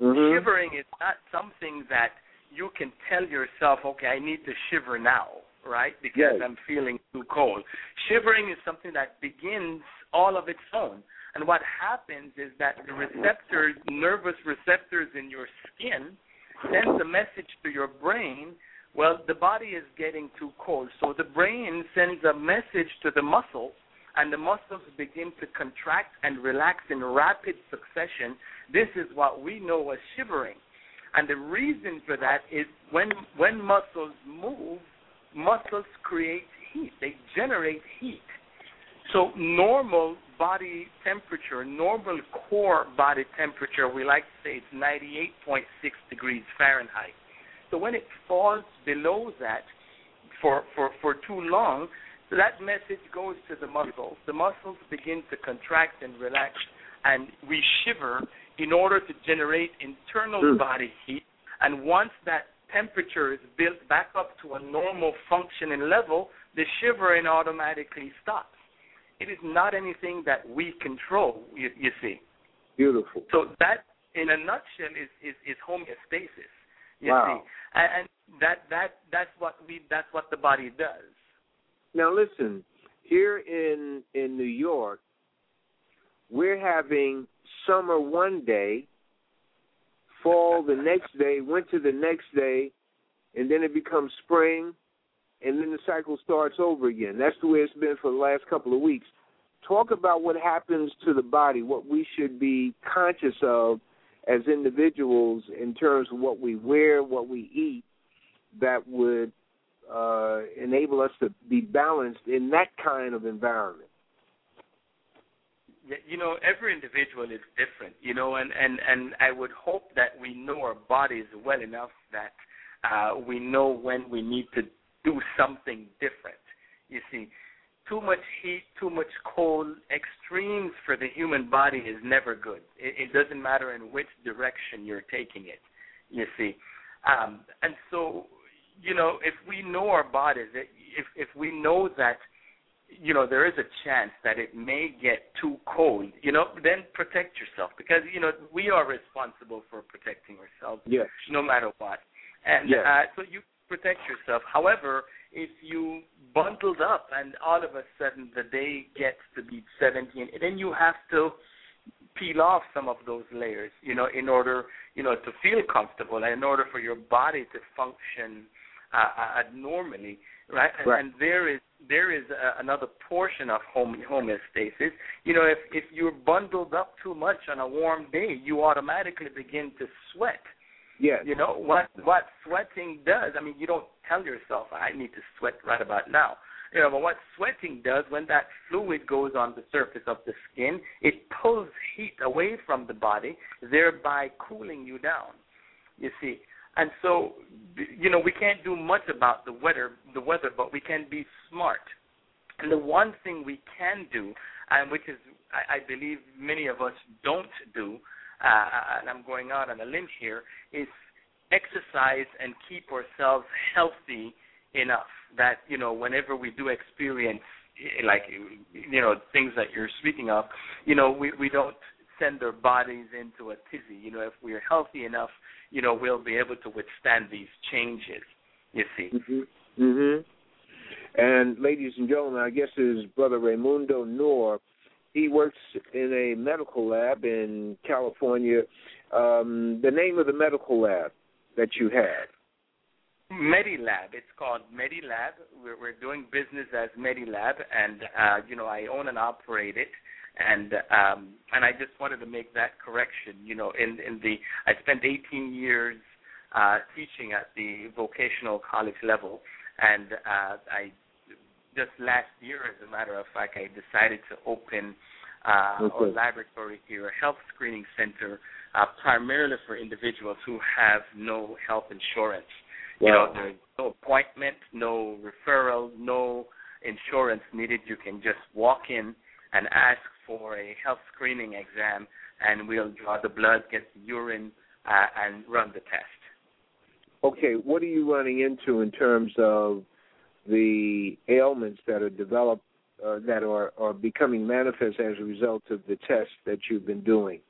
C: Mm-hmm.
H: Shivering is not something that you can tell yourself, okay, I need to shiver now, right? Because
C: yes.
H: I'm feeling too cold. Shivering is something that begins all of its own. And what happens is that the receptors, nervous receptors in your skin, sends a message to your brain. Well, the body is getting too cold, so the brain sends a message to the muscles and the muscles begin to contract and relax in rapid succession, this is what we know as shivering. And the reason for that is when when muscles move, muscles create heat. They generate heat. So normal body temperature, normal core body temperature, we like to say it's 98.6 degrees Fahrenheit. So when it falls below that for, for, for too long, so that message goes to the muscles. The muscles begin to contract and relax, and we shiver in order to generate internal
C: mm.
H: body heat. And once that temperature is built back up to a normal functioning level, the shivering automatically stops. It is not anything that we control, you, you see.
C: Beautiful.
H: So that, in a nutshell, is, is, is homeostasis. You
C: wow.
H: see, and, and that that that's what we that's what the body does.
C: Now listen, here in in New York, we're having summer one day, fall the next day, winter the next day, and then it becomes spring, and then the cycle starts over again. That's the way it's been for the last couple of weeks. Talk about what happens to the body, what we should be conscious of as individuals in terms of what we wear, what we eat, that would uh, enable us to be balanced in that kind of environment.
H: You know, every individual is different. You know, and and and I would hope that we know our bodies well enough that uh, we know when we need to do something different. You see, too much heat, too much cold, extremes for the human body is never good. It, it doesn't matter in which direction you're taking it. You see, um, and so you know if we know our bodies, if if we know that you know there is a chance that it may get too cold, you know, then protect yourself because you know we are responsible for protecting ourselves,
C: yes.
H: no matter what. And
C: yes.
H: uh, so you protect yourself. However, if you bundled up and all of a sudden the day gets to be 17, then you have to peel off some of those layers, you know, in order, you know, to feel comfortable and in order for your body to function uh, uh, normally, right? And,
C: right.
H: and there is there is uh, another portion of home homeostasis. You know, if if you're bundled up too much on a warm day, you automatically begin to sweat.
C: Yes.
H: You know what what sweating does. I mean, you don't tell yourself I need to sweat right about now. You know, but what sweating does when that fluid goes on the surface of the skin, it pulls heat away from the body, thereby cooling you down. You see, and so you know we can't do much about the weather, the weather, but we can be smart. And the one thing we can do, and which is I, I believe many of us don't do, uh, and I'm going out on a limb here, is exercise and keep ourselves healthy enough that you know whenever we do experience eh, like you know things that you're speaking of, you know we we don't send their bodies into a tizzy. You know if we're healthy enough, you know we'll be able to withstand these changes. You see.
C: Mhm. mm-hmm. And ladies and gentlemen, I guess is brother Raymundo Nour he works in a medical lab in California. Um, the name of the medical lab that you have?
H: Medilab. It's called Medilab. We're, we're doing business as Medilab, and uh, you know I own and operate it. And um, and I just wanted to make that correction. You know, in in the I spent 18 years uh, teaching at the vocational college level, and uh, I just last year, as a matter of fact, I decided to open uh,
C: okay.
H: a laboratory here, a health screening center, uh, primarily for individuals who have no health insurance.
C: Wow.
H: You know, there's no appointment, no referral, no insurance needed. You can just walk in and ask for a health screening exam, and we'll draw the blood, get the urine, uh, and run the test.
C: Okay, what are you running into in terms of the ailments that are developed uh, that are, are becoming manifest as a result of the tests that you've been doing?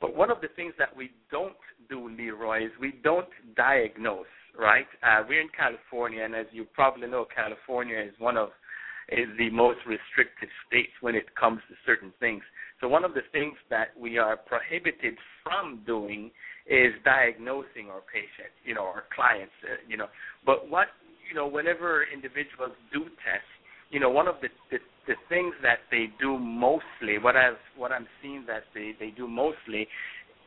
H: But one of the things that we don't do, Leroy, is we don't diagnose, right? Uh, we're in California, and as you probably know, California is one of is the most restrictive states when it comes to certain things. So one of the things that we are prohibited from doing is diagnosing our patients, you know, our clients, uh, you know. But what, you know, whenever individuals do tests, you know, one of the, the the things that they do mostly, what I've what I'm seeing that they they do mostly,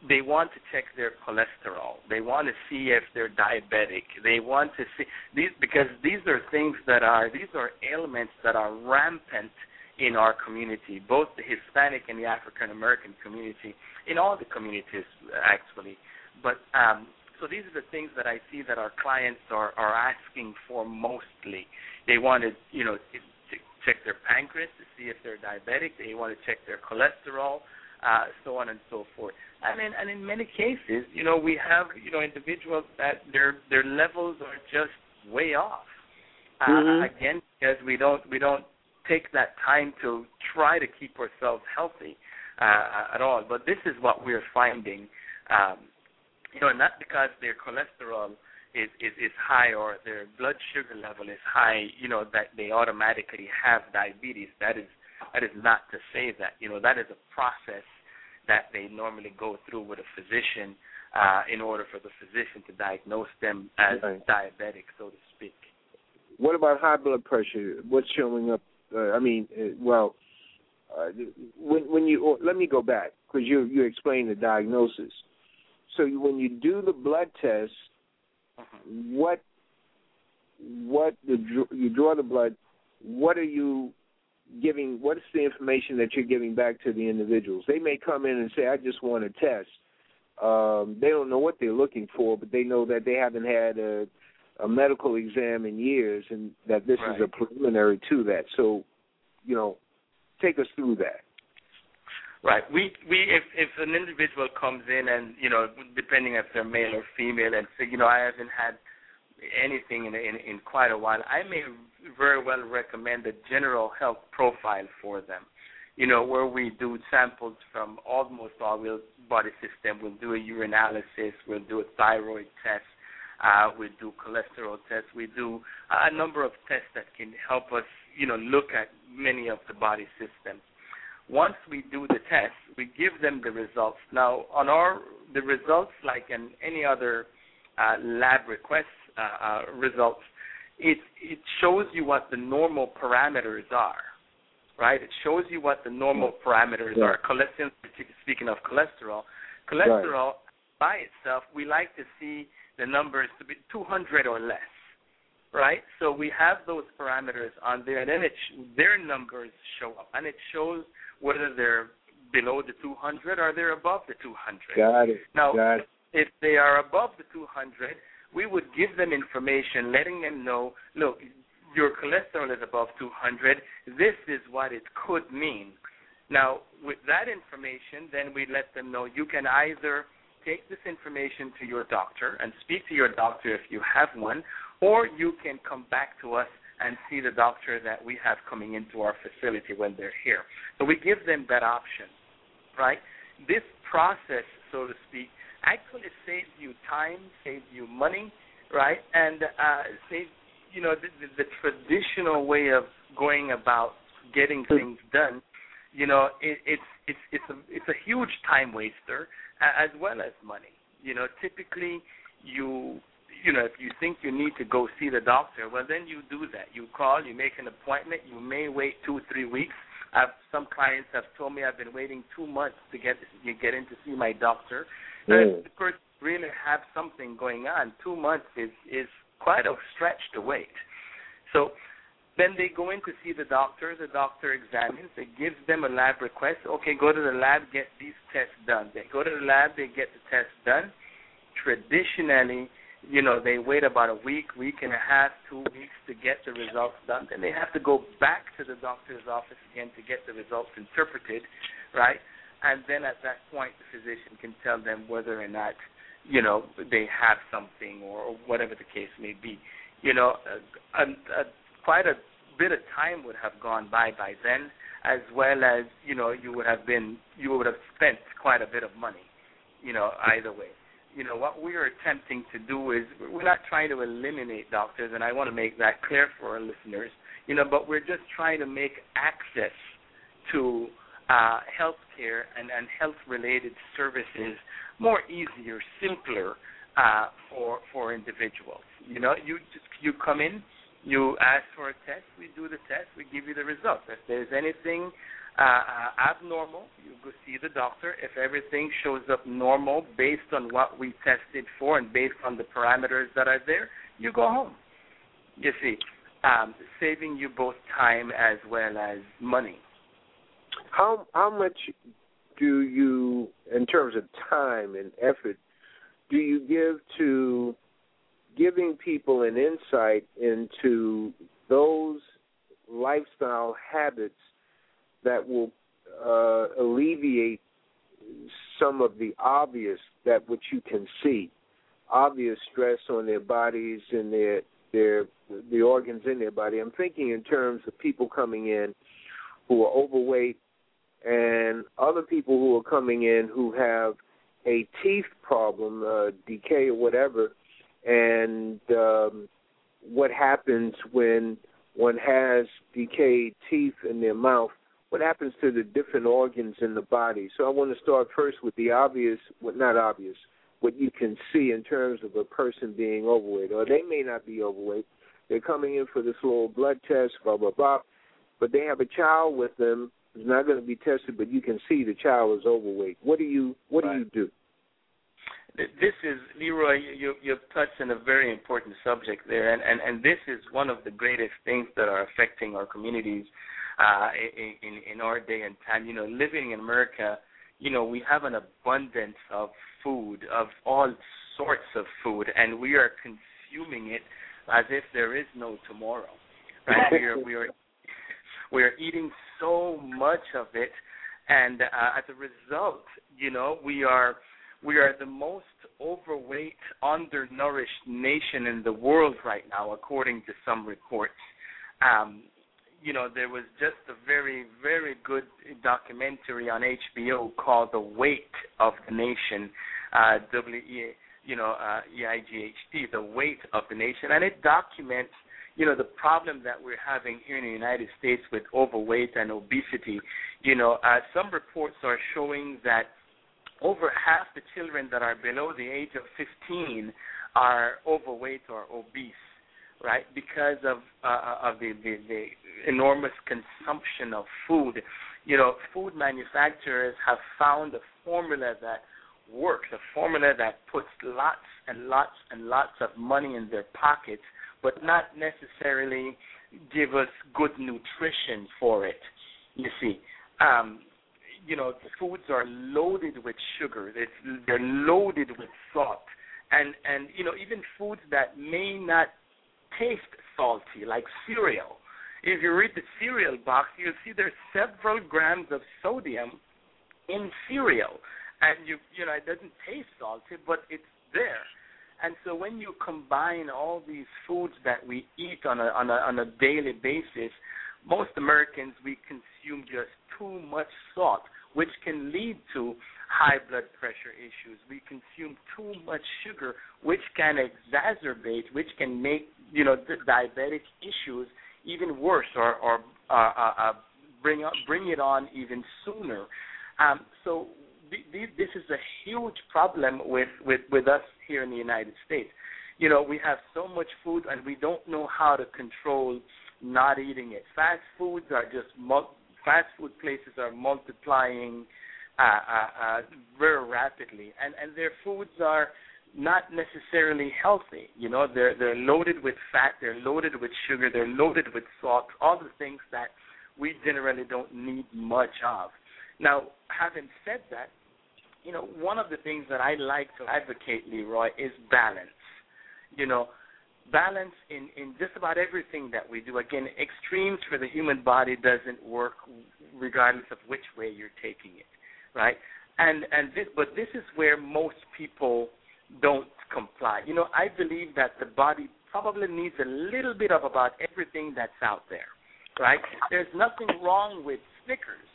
H: they want to check their cholesterol. They want to see if they're diabetic. They want to see these because these are things that are these are ailments that are rampant in our community, both the Hispanic and the African American community, in all the communities actually. But um, so these are the things that I see that our clients are are asking for mostly. They want to, you know, check their pancreas to see if they're diabetic. They want to check their cholesterol, uh, so on and so forth. And in and in many cases, you know, we have you know individuals that their their levels are just way off. Uh,
C: mm-hmm.
H: Again, because we don't we don't take that time to try to keep ourselves healthy uh, at all. But this is what we're finding. Um, you know, not because their cholesterol is, is is high or their blood sugar level is high, you know, that they automatically have diabetes. That is That is not to say that. You know, that is a process that they normally go through with a physician uh, in order for the physician to diagnose them as
C: right.
H: diabetic, so to speak.
C: What about high blood pressure? What's showing up? Uh, I mean, uh, well, uh, when when you or, let me go back because you you explained the diagnosis. So you, when you do the blood test,
H: Mm-hmm.
C: what what the you draw the blood? What are you giving? What is the information that you're giving back to the individuals? They may come in and say, "I just want a test." Um, they don't know what they're looking for, but they know that they haven't had a a medical exam in years, and that this
H: Right.
C: is a preliminary to that. So, you know, take us through that.
H: Right. We we if if an individual comes in and you know depending if they're male or female and say you know I haven't had anything in in, in quite a while, I may very well recommend a general health profile for them. You know where we do samples from almost all the body system. We'll do a urinalysis. We'll do a thyroid test. Uh, we do cholesterol tests. We do a number of tests that can help us, you know, look at many of the body systems once we do the test, we give them the results. Now, on our the results, like in any other uh, lab request uh, uh, results, it it shows you what the normal parameters are, right? It shows you what the normal parameters
C: Yeah.
H: are. Cholesterol. Speaking of cholesterol, cholesterol by itself, we like to see the numbers to be 200 or less right? So we have those parameters on there, and then it sh- their numbers show up, and it shows whether they're below the 200 or they're above the 200.
C: Got it.
H: Now,
C: Got it.
H: if they are above the 200, we would give them information letting them know, look, your cholesterol is above 200. This is what it could mean. Now, with that information, then we let them know you can either take this information to your doctor and speak to your doctor if you have one, or you can come back to us and see the doctor that we have coming into our facility when they're here. So we give them that option, right? This process, so to speak, actually saves you time, saves you money, right? And uh, saves, you know, the, the, the traditional way of going about getting things done. You know, it, it's it's it's a it's a huge time waster as well as money. You know, typically you you know if you think you need to go see the doctor, well then you do that. You call, you make an appointment. You may wait two three weeks. I've some clients have told me I've been waiting two months to get to get in to see my doctor.
C: Mm.
H: the person really have something going on. Two months is is quite a stretch to wait. So then they go in to see the doctor. The doctor examines. It gives them a lab request. Okay, go to the lab, get these tests done. They go to the lab, they get the tests done. Traditionally, you know, they wait about a week, week and a half, two weeks to get the results done. Then they have to go back to the doctor's office again to get the results interpreted, right? And then at that point, the physician can tell them whether or not, you know, they have something or whatever the case may be. You know, a, a, quite a bit of time would have gone by by then, as well as you know you would have been you would have spent quite a bit of money, you know either way. You know what we are attempting to do is we're not trying to eliminate doctors, and I want to make that clear for our listeners. You know, but we're just trying to make access to uh, healthcare and, and health-related services more easier, simpler uh, for for individuals. You know, you just you come in, you ask for a test, we do the test, we give you the results. If there's anything uh, uh, abnormal, you go see the doctor. If everything shows up normal based on what we tested for and based on the parameters that are there, you go home. You see, um, saving you both time as well as money.
C: How how much do you, in terms of time and effort, do you give to giving people an insight into those lifestyle habits that will uh, alleviate some of the obvious that which you can see, obvious stress on their bodies and their their the organs in their body. I'm thinking in terms of people coming in who are overweight and other people who are coming in who have a teeth problem, uh, decay or whatever, and um, what happens when one has decayed teeth in their mouth what happens to the different organs in the body. So I want to start first with the obvious, well, not obvious, what you can see in terms of a person being overweight, or they may not be overweight. They're coming in for this little blood test, blah blah blah, but they have a child with them who's not going to be tested, but you can see the child is overweight. What do you What
H: right.
C: do you do?
H: This is Leroy. You you've touched on a very important subject there, and, and and this is one of the greatest things that are affecting our communities uh, in, in in our day and time. You know, living in America, you know, we have an abundance of food, of all sorts of food, and we are consuming it as if there is no tomorrow. Right? we are we are we are eating so much of it, and uh, as a result, you know, we are we are the most overweight, undernourished nation in the world right now, according to some reports. Um, you know, there was just a very, very good documentary on HBO called "The Weight of the Nation," uh, W E, you know, uh, E I G H T, "The Weight of the Nation," and it documents, you know, the problem that we're having here in the United States with overweight and obesity. You know, uh, some reports are showing that over half the children that are below the age of 15 are overweight or obese right? Because of uh, of the, the the enormous consumption of food. You know, food manufacturers have found a formula that works, a formula that puts lots and lots and lots of money in their pockets, but not necessarily give us good nutrition for it. You see, um, you know, foods are loaded with sugar. It's, they're loaded with salt, and and you know, even foods that may not taste salty, like cereal. If you read the cereal box, you'll see there's several grams of sodium in cereal, and you you know it doesn't taste salty, but it's there. And so when you combine all these foods that we eat on a on a on a daily basis, most Americans we consume just too much salt, which can lead to high blood pressure issues. We consume too much sugar, which can exacerbate, which can make you know the diabetic issues even worse, or or uh, uh, uh, bring bring it on even sooner. Um, so this is a huge problem with, with with us here in the United States. You know, we have so much food, and we don't know how to control not eating it. Fast foods are just fast food places are multiplying uh, uh, uh, very rapidly, and and their foods are not necessarily healthy. You know, they're they're loaded with fat, they're loaded with sugar, they're loaded with salt, all the things that we generally don't need much of. Now, having said that, you know, one of the things that I like to advocate, Leroy, is balance. You know, balance in in just about everything that we do. Again, extremes for the human body doesn't work regardless of which way you're taking it, right? And and this, but this is where most people don't comply. You know, I believe that the body probably needs a little bit of about everything that's out there, right? There's nothing wrong with Snickers,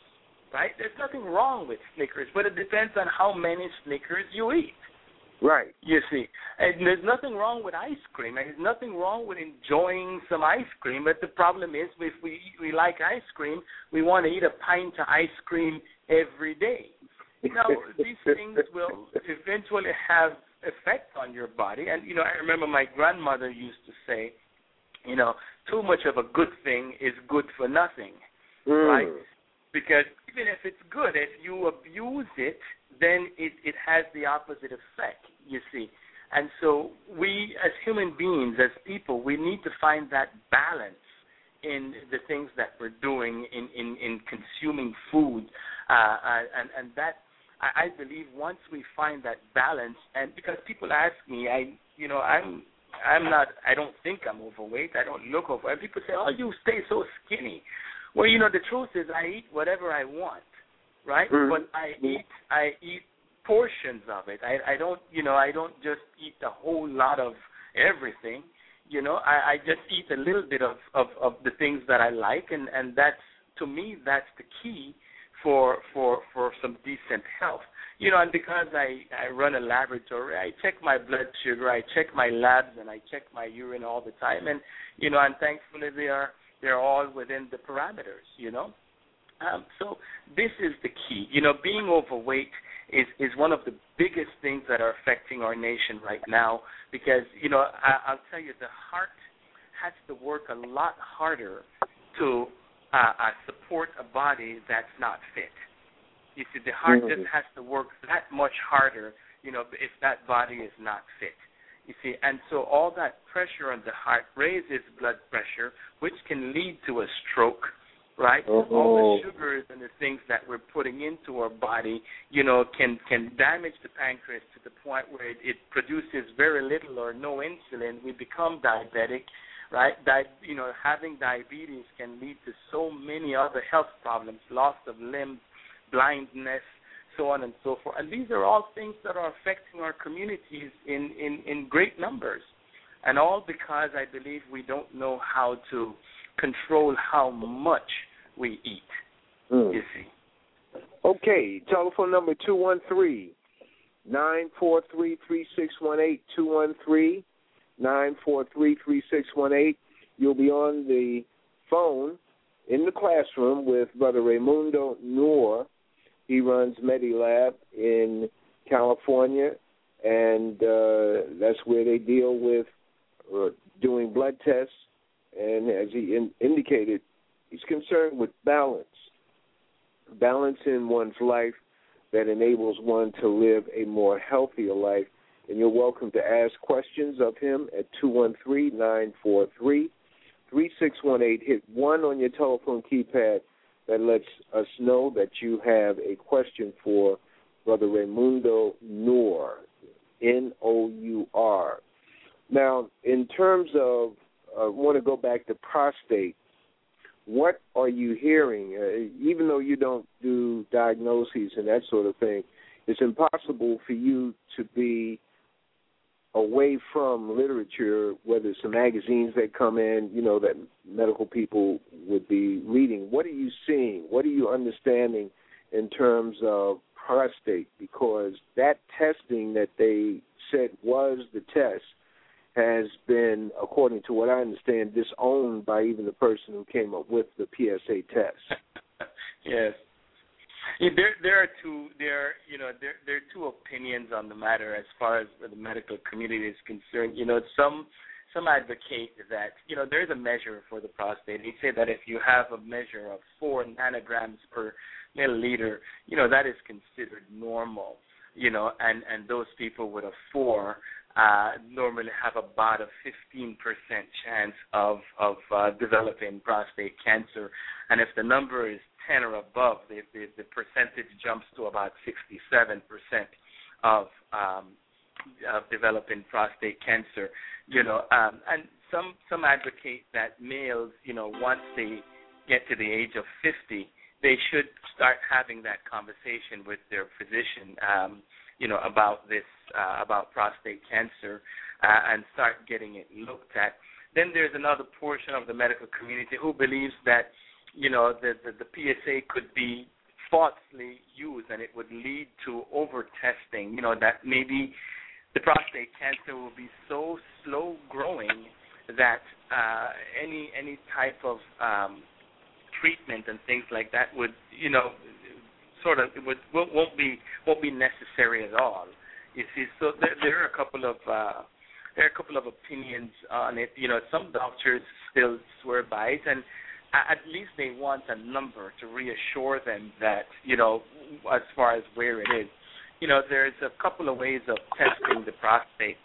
H: right? There's nothing wrong with Snickers, but it depends on how many Snickers you eat.
C: Right.
H: You see, and there's nothing wrong with ice cream. And there's nothing wrong with enjoying some ice cream. But the problem is, if we we like ice cream, we want to eat a pint of ice cream every day. Now, <laughs> these things will eventually have effect on your body. And you know, I remember my grandmother used to say, you know, too much of a good thing is good for nothing,
C: mm.
H: right? Because even if it's good, if you abuse it, then it it has the opposite effect. You see. And so we, as human beings, as people, we need to find that balance in the things that we're doing in in, in consuming food, uh, and and that I, I believe once we find that balance, and because people ask me, I you know I'm I'm not I don't think I'm overweight. I don't look overweight. People say, "Oh, you stay so skinny." Well, you know the truth is I eat whatever I want, right?
C: Mm-hmm.
H: But I eat I eat portions of it. I I don't you know I don't just eat a whole lot of everything. You know I I just eat a little bit of of of the things that I like, and and that's to me that's the key for for for some decent health. You know, and because I I run a laboratory, I check my blood sugar, I check my labs, and I check my urine all the time. And you know, and thankfully they are they're all within the parameters. You know, Um, so this is the key. You know, being overweight is is one of the biggest things that are affecting our nation right now because you know I, I'll tell you the heart has to work a lot harder to uh, uh, support a body that's not fit. You see, the heart mm-hmm. just has to work that much harder, you know, if that body is not fit. You see, and so all that pressure on the heart raises blood pressure, which can lead to a stroke, right?
C: Mm-hmm.
H: All the sugars and the things that we're putting into our body, you know, can can damage the pancreas to the point where it, it produces very little or no insulin. We become diabetic, right? Di- you know, having diabetes can lead to so many other health problems, loss of limbs, blindness, so on and so forth. And these are all things that are affecting our communities in, in, in great numbers. And all because I believe we don't know how to control how much we eat.
C: Mm.
H: You see.
C: Okay, telephone number two one three nine four three three six one eight two one three nine four three three six one eight. You'll be on the phone in the classroom with Brother Raymundo Nour. He runs MediLab in California, and uh, that's where they deal with uh, doing blood tests. And as he in, indicated, he's concerned with balance, balance in one's life that enables one to live a more healthier life. And you're welcome to ask questions of him at 213 943 3618. Hit 1 on your telephone keypad that lets us know that you have a question for Brother Raymundo Nour, N O U R. Now, in terms of, I uh, want to go back to prostate. What are you hearing? Uh, even though you don't do diagnoses and that sort of thing, it's impossible for you to be away from literature, whether it's the magazines that come in, you know, that medical people would be reading. What are you seeing? What are you understanding in terms of prostate? Because that testing that they said was the test has been, according to what I understand, disowned by even the person who came up with the PSA test. <laughs>
H: yes. Yeah, there there are two there you know there there are two opinions on the matter as far as the medical community is concerned. You know, some some advocate that you know there's a measure for the prostate. They say that if you have a measure of four nanograms per milliliter, you know that is considered normal. You know, and and those people with a four uh, normally have about a 15% chance of of uh, developing prostate cancer, and if the number is 10 or above, the, the, the percentage jumps to about 67% of um, of developing prostate cancer. You know, um, and some some advocate that males, you know, once they get to the age of 50, they should start having that conversation with their physician, um, you know, about this uh, about prostate cancer, uh, and start getting it looked at. Then there's another portion of the medical community who believes that you know, the, the, the PSA could be falsely used and it would lead to over testing, you know, that maybe the prostate cancer will be so slow growing that uh, any any type of um, treatment and things like that would, you know, sort of it would won't, be won't be necessary at all. You see, so there, there are a couple of uh, there are a couple of opinions on it. You know, some doctors still swear by it, and at least they want a number to reassure them that you know as far as where it is. You know there's a couple of ways of testing the prostate.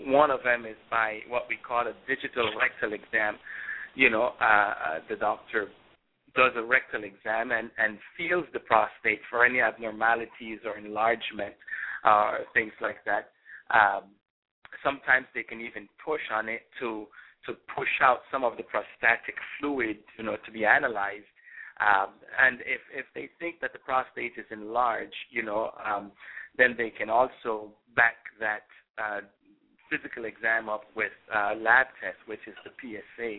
H: One of them is by what we call a digital rectal exam. You know uh, uh, the doctor does a rectal exam and, and feels the prostate for any abnormalities or enlargement uh, or things like that. Um, sometimes they can even push on it to to push out some of the prostatic fluid, you know, to be analyzed. Um, and if if they think that the prostate is enlarged, you know, um, then they can also back that uh, physical exam up with uh, lab test, which is the PSA,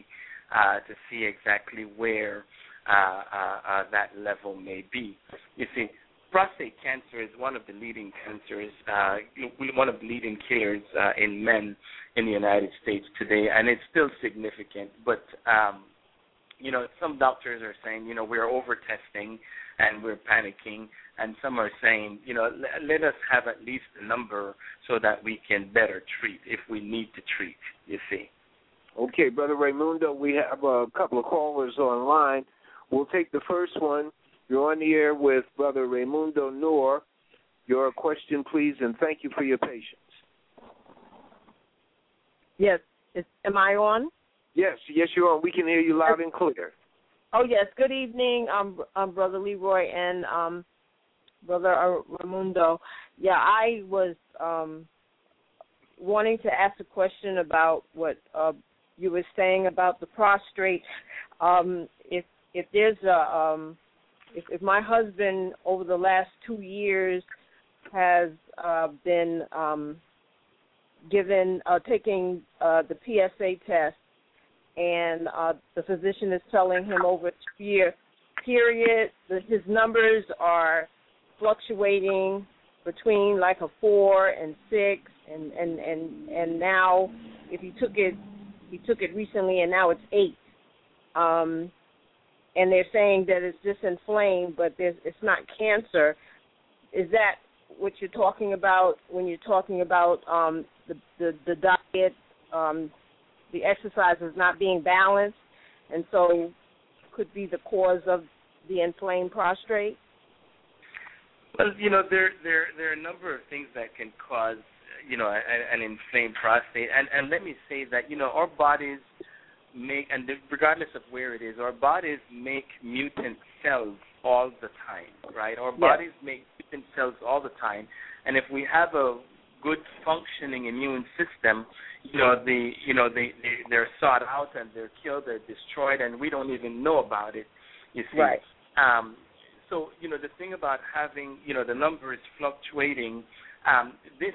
H: uh, to see exactly where uh, uh, uh, that level may be. You see, prostate cancer is one of the leading cancers, uh, one of the leading killers uh, in men in the United States today, and it's still significant. But um, you know, some doctors are saying, you know, we're over testing and we're panicking, and some are saying, you know, let, let us have at least a number so that we can better treat if we need to treat. You see.
C: Okay, Brother Raymundo, we have a couple of callers online. We'll take the first one. You're on the air with Brother Raymundo Nour. Your question, please, and thank you for your patience.
I: Yes. Is, am I on?
C: Yes, yes, you're on. We can hear you loud and clear.
I: Oh yes. Good evening, um, um Brother Leroy and um, Brother Raymundo. Yeah, I was um, wanting to ask a question about what uh, you were saying about the prostrate. Um, if if there's a um, if, if my husband over the last two years has uh, been um, given uh, taking uh, the PSA test, and uh, the physician is telling him over a year period that his numbers are fluctuating between like a four and six, and and and and now if he took it, he took it recently, and now it's eight. Um, and they're saying that it's just inflamed, but it's not cancer. Is that what you're talking about when you're talking about um, the, the the diet, um, the exercise is not being balanced, and so could be the cause of the inflamed prostate?
H: Well, you know, there there there are a number of things that can cause you know an, an inflamed prostate, and and let me say that you know our bodies make and regardless of where it is, our bodies make mutant cells all the time, right? Our bodies yes. make mutant cells all the time, and if we have a good functioning immune system, you know the you know they, they they're sought out and they're killed, they're destroyed, and we don't even know about it. You see,
I: right?
H: Um, so you know the thing about having you know the number is fluctuating. Um, this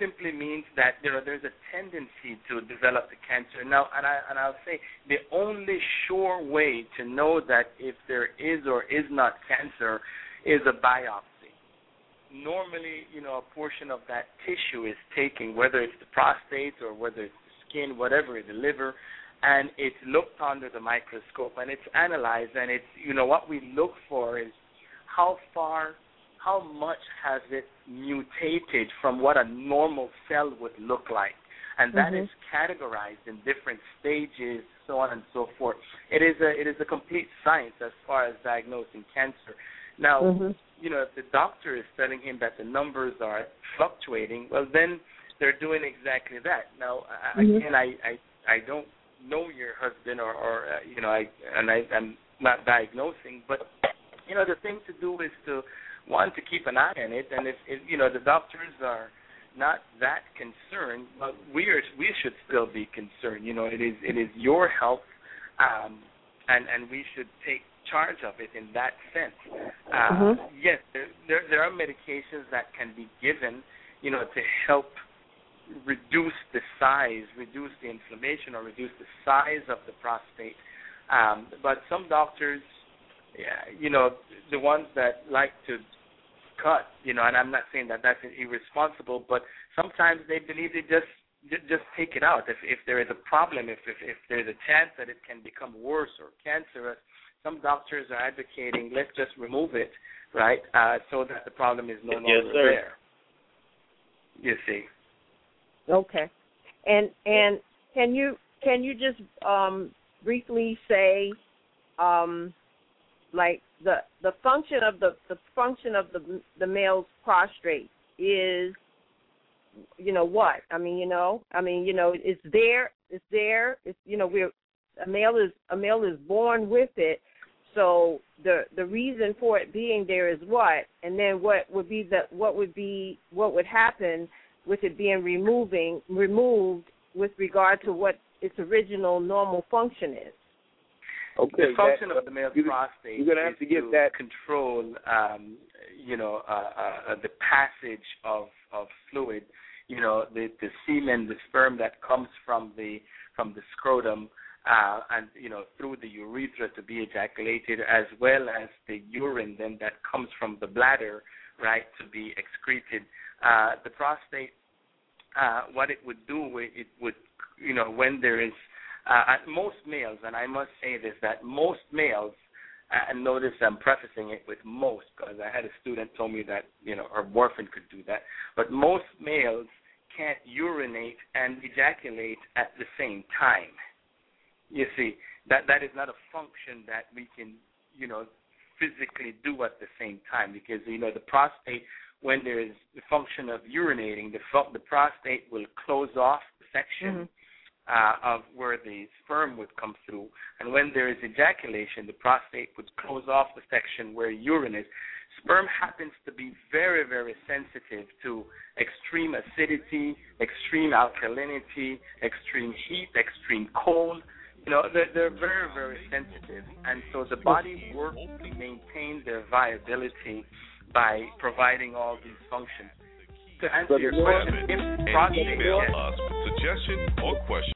H: simply means that you know there's a tendency to develop the cancer. Now, and I and I'll say the only sure way to know that if there is or is not cancer is a biopsy. Normally, you know, a portion of that tissue is taken, whether it's the prostate or whether it's the skin, whatever, the liver, and it's looked under the microscope and it's analyzed. And it's you know what we look for is how far how much has it mutated from what a normal cell would look like? And that
I: mm-hmm.
H: is categorized in different stages, so on and so forth. It is a it is a complete science as far as diagnosing cancer. Now,
I: mm-hmm.
H: you know, if the doctor is telling him that the numbers are fluctuating, well, then they're doing exactly that. Now,
I: mm-hmm.
H: again, I, I I don't know your husband, or, or uh, you know, I and I, I'm not diagnosing, but you know, the thing to do is to one to keep an eye on it, and if, if you know the doctors are not that concerned, but we are we should still be concerned. You know, it is it is your health, um, and and we should take charge of it in that sense. Uh,
I: mm-hmm.
H: Yes, there, there there are medications that can be given, you know, to help reduce the size, reduce the inflammation, or reduce the size of the prostate. Um, but some doctors, yeah, you know, the ones that like to cut, you know, and I'm not saying that that's irresponsible, but sometimes they believe they just just take it out. If if there is a problem, if if, if there's a chance that it can become worse or cancerous, some doctors are advocating let's just remove it, right, uh, so that the problem is no longer
J: yes,
H: there. You see.
I: Okay, and and can you can you just um, briefly say um, like the the function of the the function of the the male's prostrate is you know what? I mean you know? I mean you know it's there it's there it's you know we're a male is a male is born with it. So the the reason for it being there is what? And then what would be the what would be what would happen with it being removing removed with regard to what its original normal function is
C: Okay.
H: The function
C: that,
H: of the male
C: you,
H: prostate
C: you're gonna have
H: is
C: to get
H: to
C: that
H: control, um, you know, uh, uh, the passage of of fluid. You know, the the semen, the sperm that comes from the from the scrotum, uh, and you know through the urethra to be ejaculated, as well as the urine then that comes from the bladder, right, to be excreted. Uh, the prostate, uh, what it would do, it would, you know, when there is uh, most males, and I must say this, that most males, uh, and notice I'm prefacing it with most because I had a student tell me that you know her boyfriend could do that, but most males can't urinate and ejaculate at the same time. You see, that that is not a function that we can, you know, physically do at the same time because you know the prostate when there is the function of urinating, the the prostate will close off the section mm-hmm. Uh, of where the sperm would come through, and when there is ejaculation, the prostate would close off the section where urine is. Sperm happens to be very, very sensitive to extreme acidity, extreme alkalinity, extreme heat, extreme cold. You know, they're, they're very, very sensitive. And so the body works to maintain their viability by providing all these functions. To answer your question, if prostate email us
A: with suggestion or question.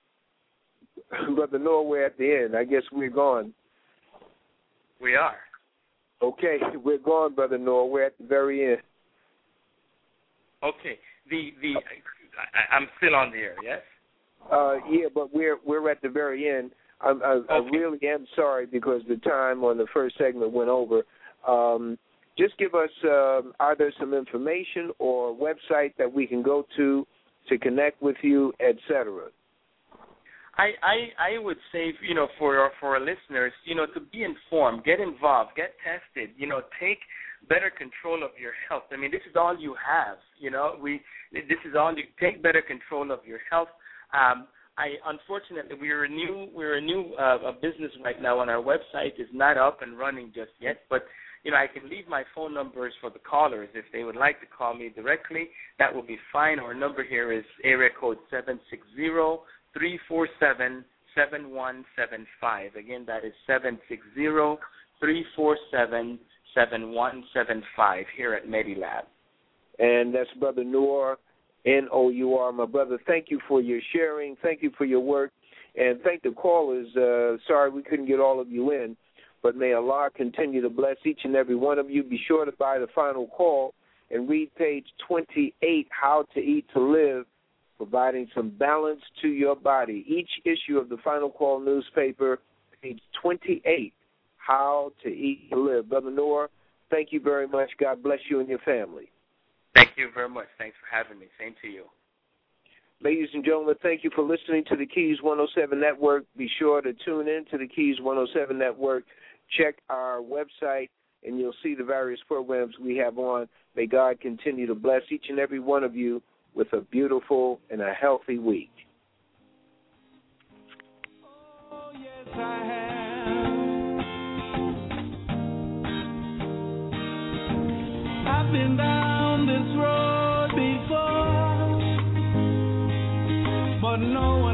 A: <clears throat>
C: Brother Nour, we're at the end. I guess we're gone.
H: We are.
C: Okay, <laughs> we're gone, Brother Nour. We're at the very end.
H: Okay. The the I, I'm still on the air, yes?
C: Uh, yeah, but we're we're at the very end. I'm, I, okay. I really am sorry because the time on the first segment went over. Um, just give us um, either some information or a website that we can go to to connect with you, etc.
H: I, I I would say you know for for our listeners you know to be informed, get involved, get tested, you know take better control of your health. I mean this is all you have. You know we this is all you take better control of your health. Um, I unfortunately we're a new we're a new uh, a business right now and our website is not up and running just yet. But you know I can leave my phone numbers for the callers if they would like to call me directly. That will be fine. Our number here is area code seven six zero three four seven seven one seven five. Again, that is seven six zero three four seven seven one seven five here at Medilab.
C: And that's Brother Nour N O U R. My brother, thank you for your sharing. Thank you for your work. And thank the callers. Uh, sorry we couldn't get all of you in, but may Allah continue to bless each and every one of you. Be sure to buy the final call and read page 28, How to Eat to Live, providing some balance to your body. Each issue of the Final Call newspaper, page 28, How to Eat to Live. Brother Nour, thank you very much. God bless you and your family.
H: Thank you very much. Thanks for having me. Same to you.
C: Ladies and gentlemen, thank you for listening to the Keys 107 Network. Be sure to tune in to the Keys 107 Network. Check our website, and you'll see the various programs we have on. May God continue to bless each and every one of you with a beautiful and a healthy week. Oh, yes, I've been down this road before, but no one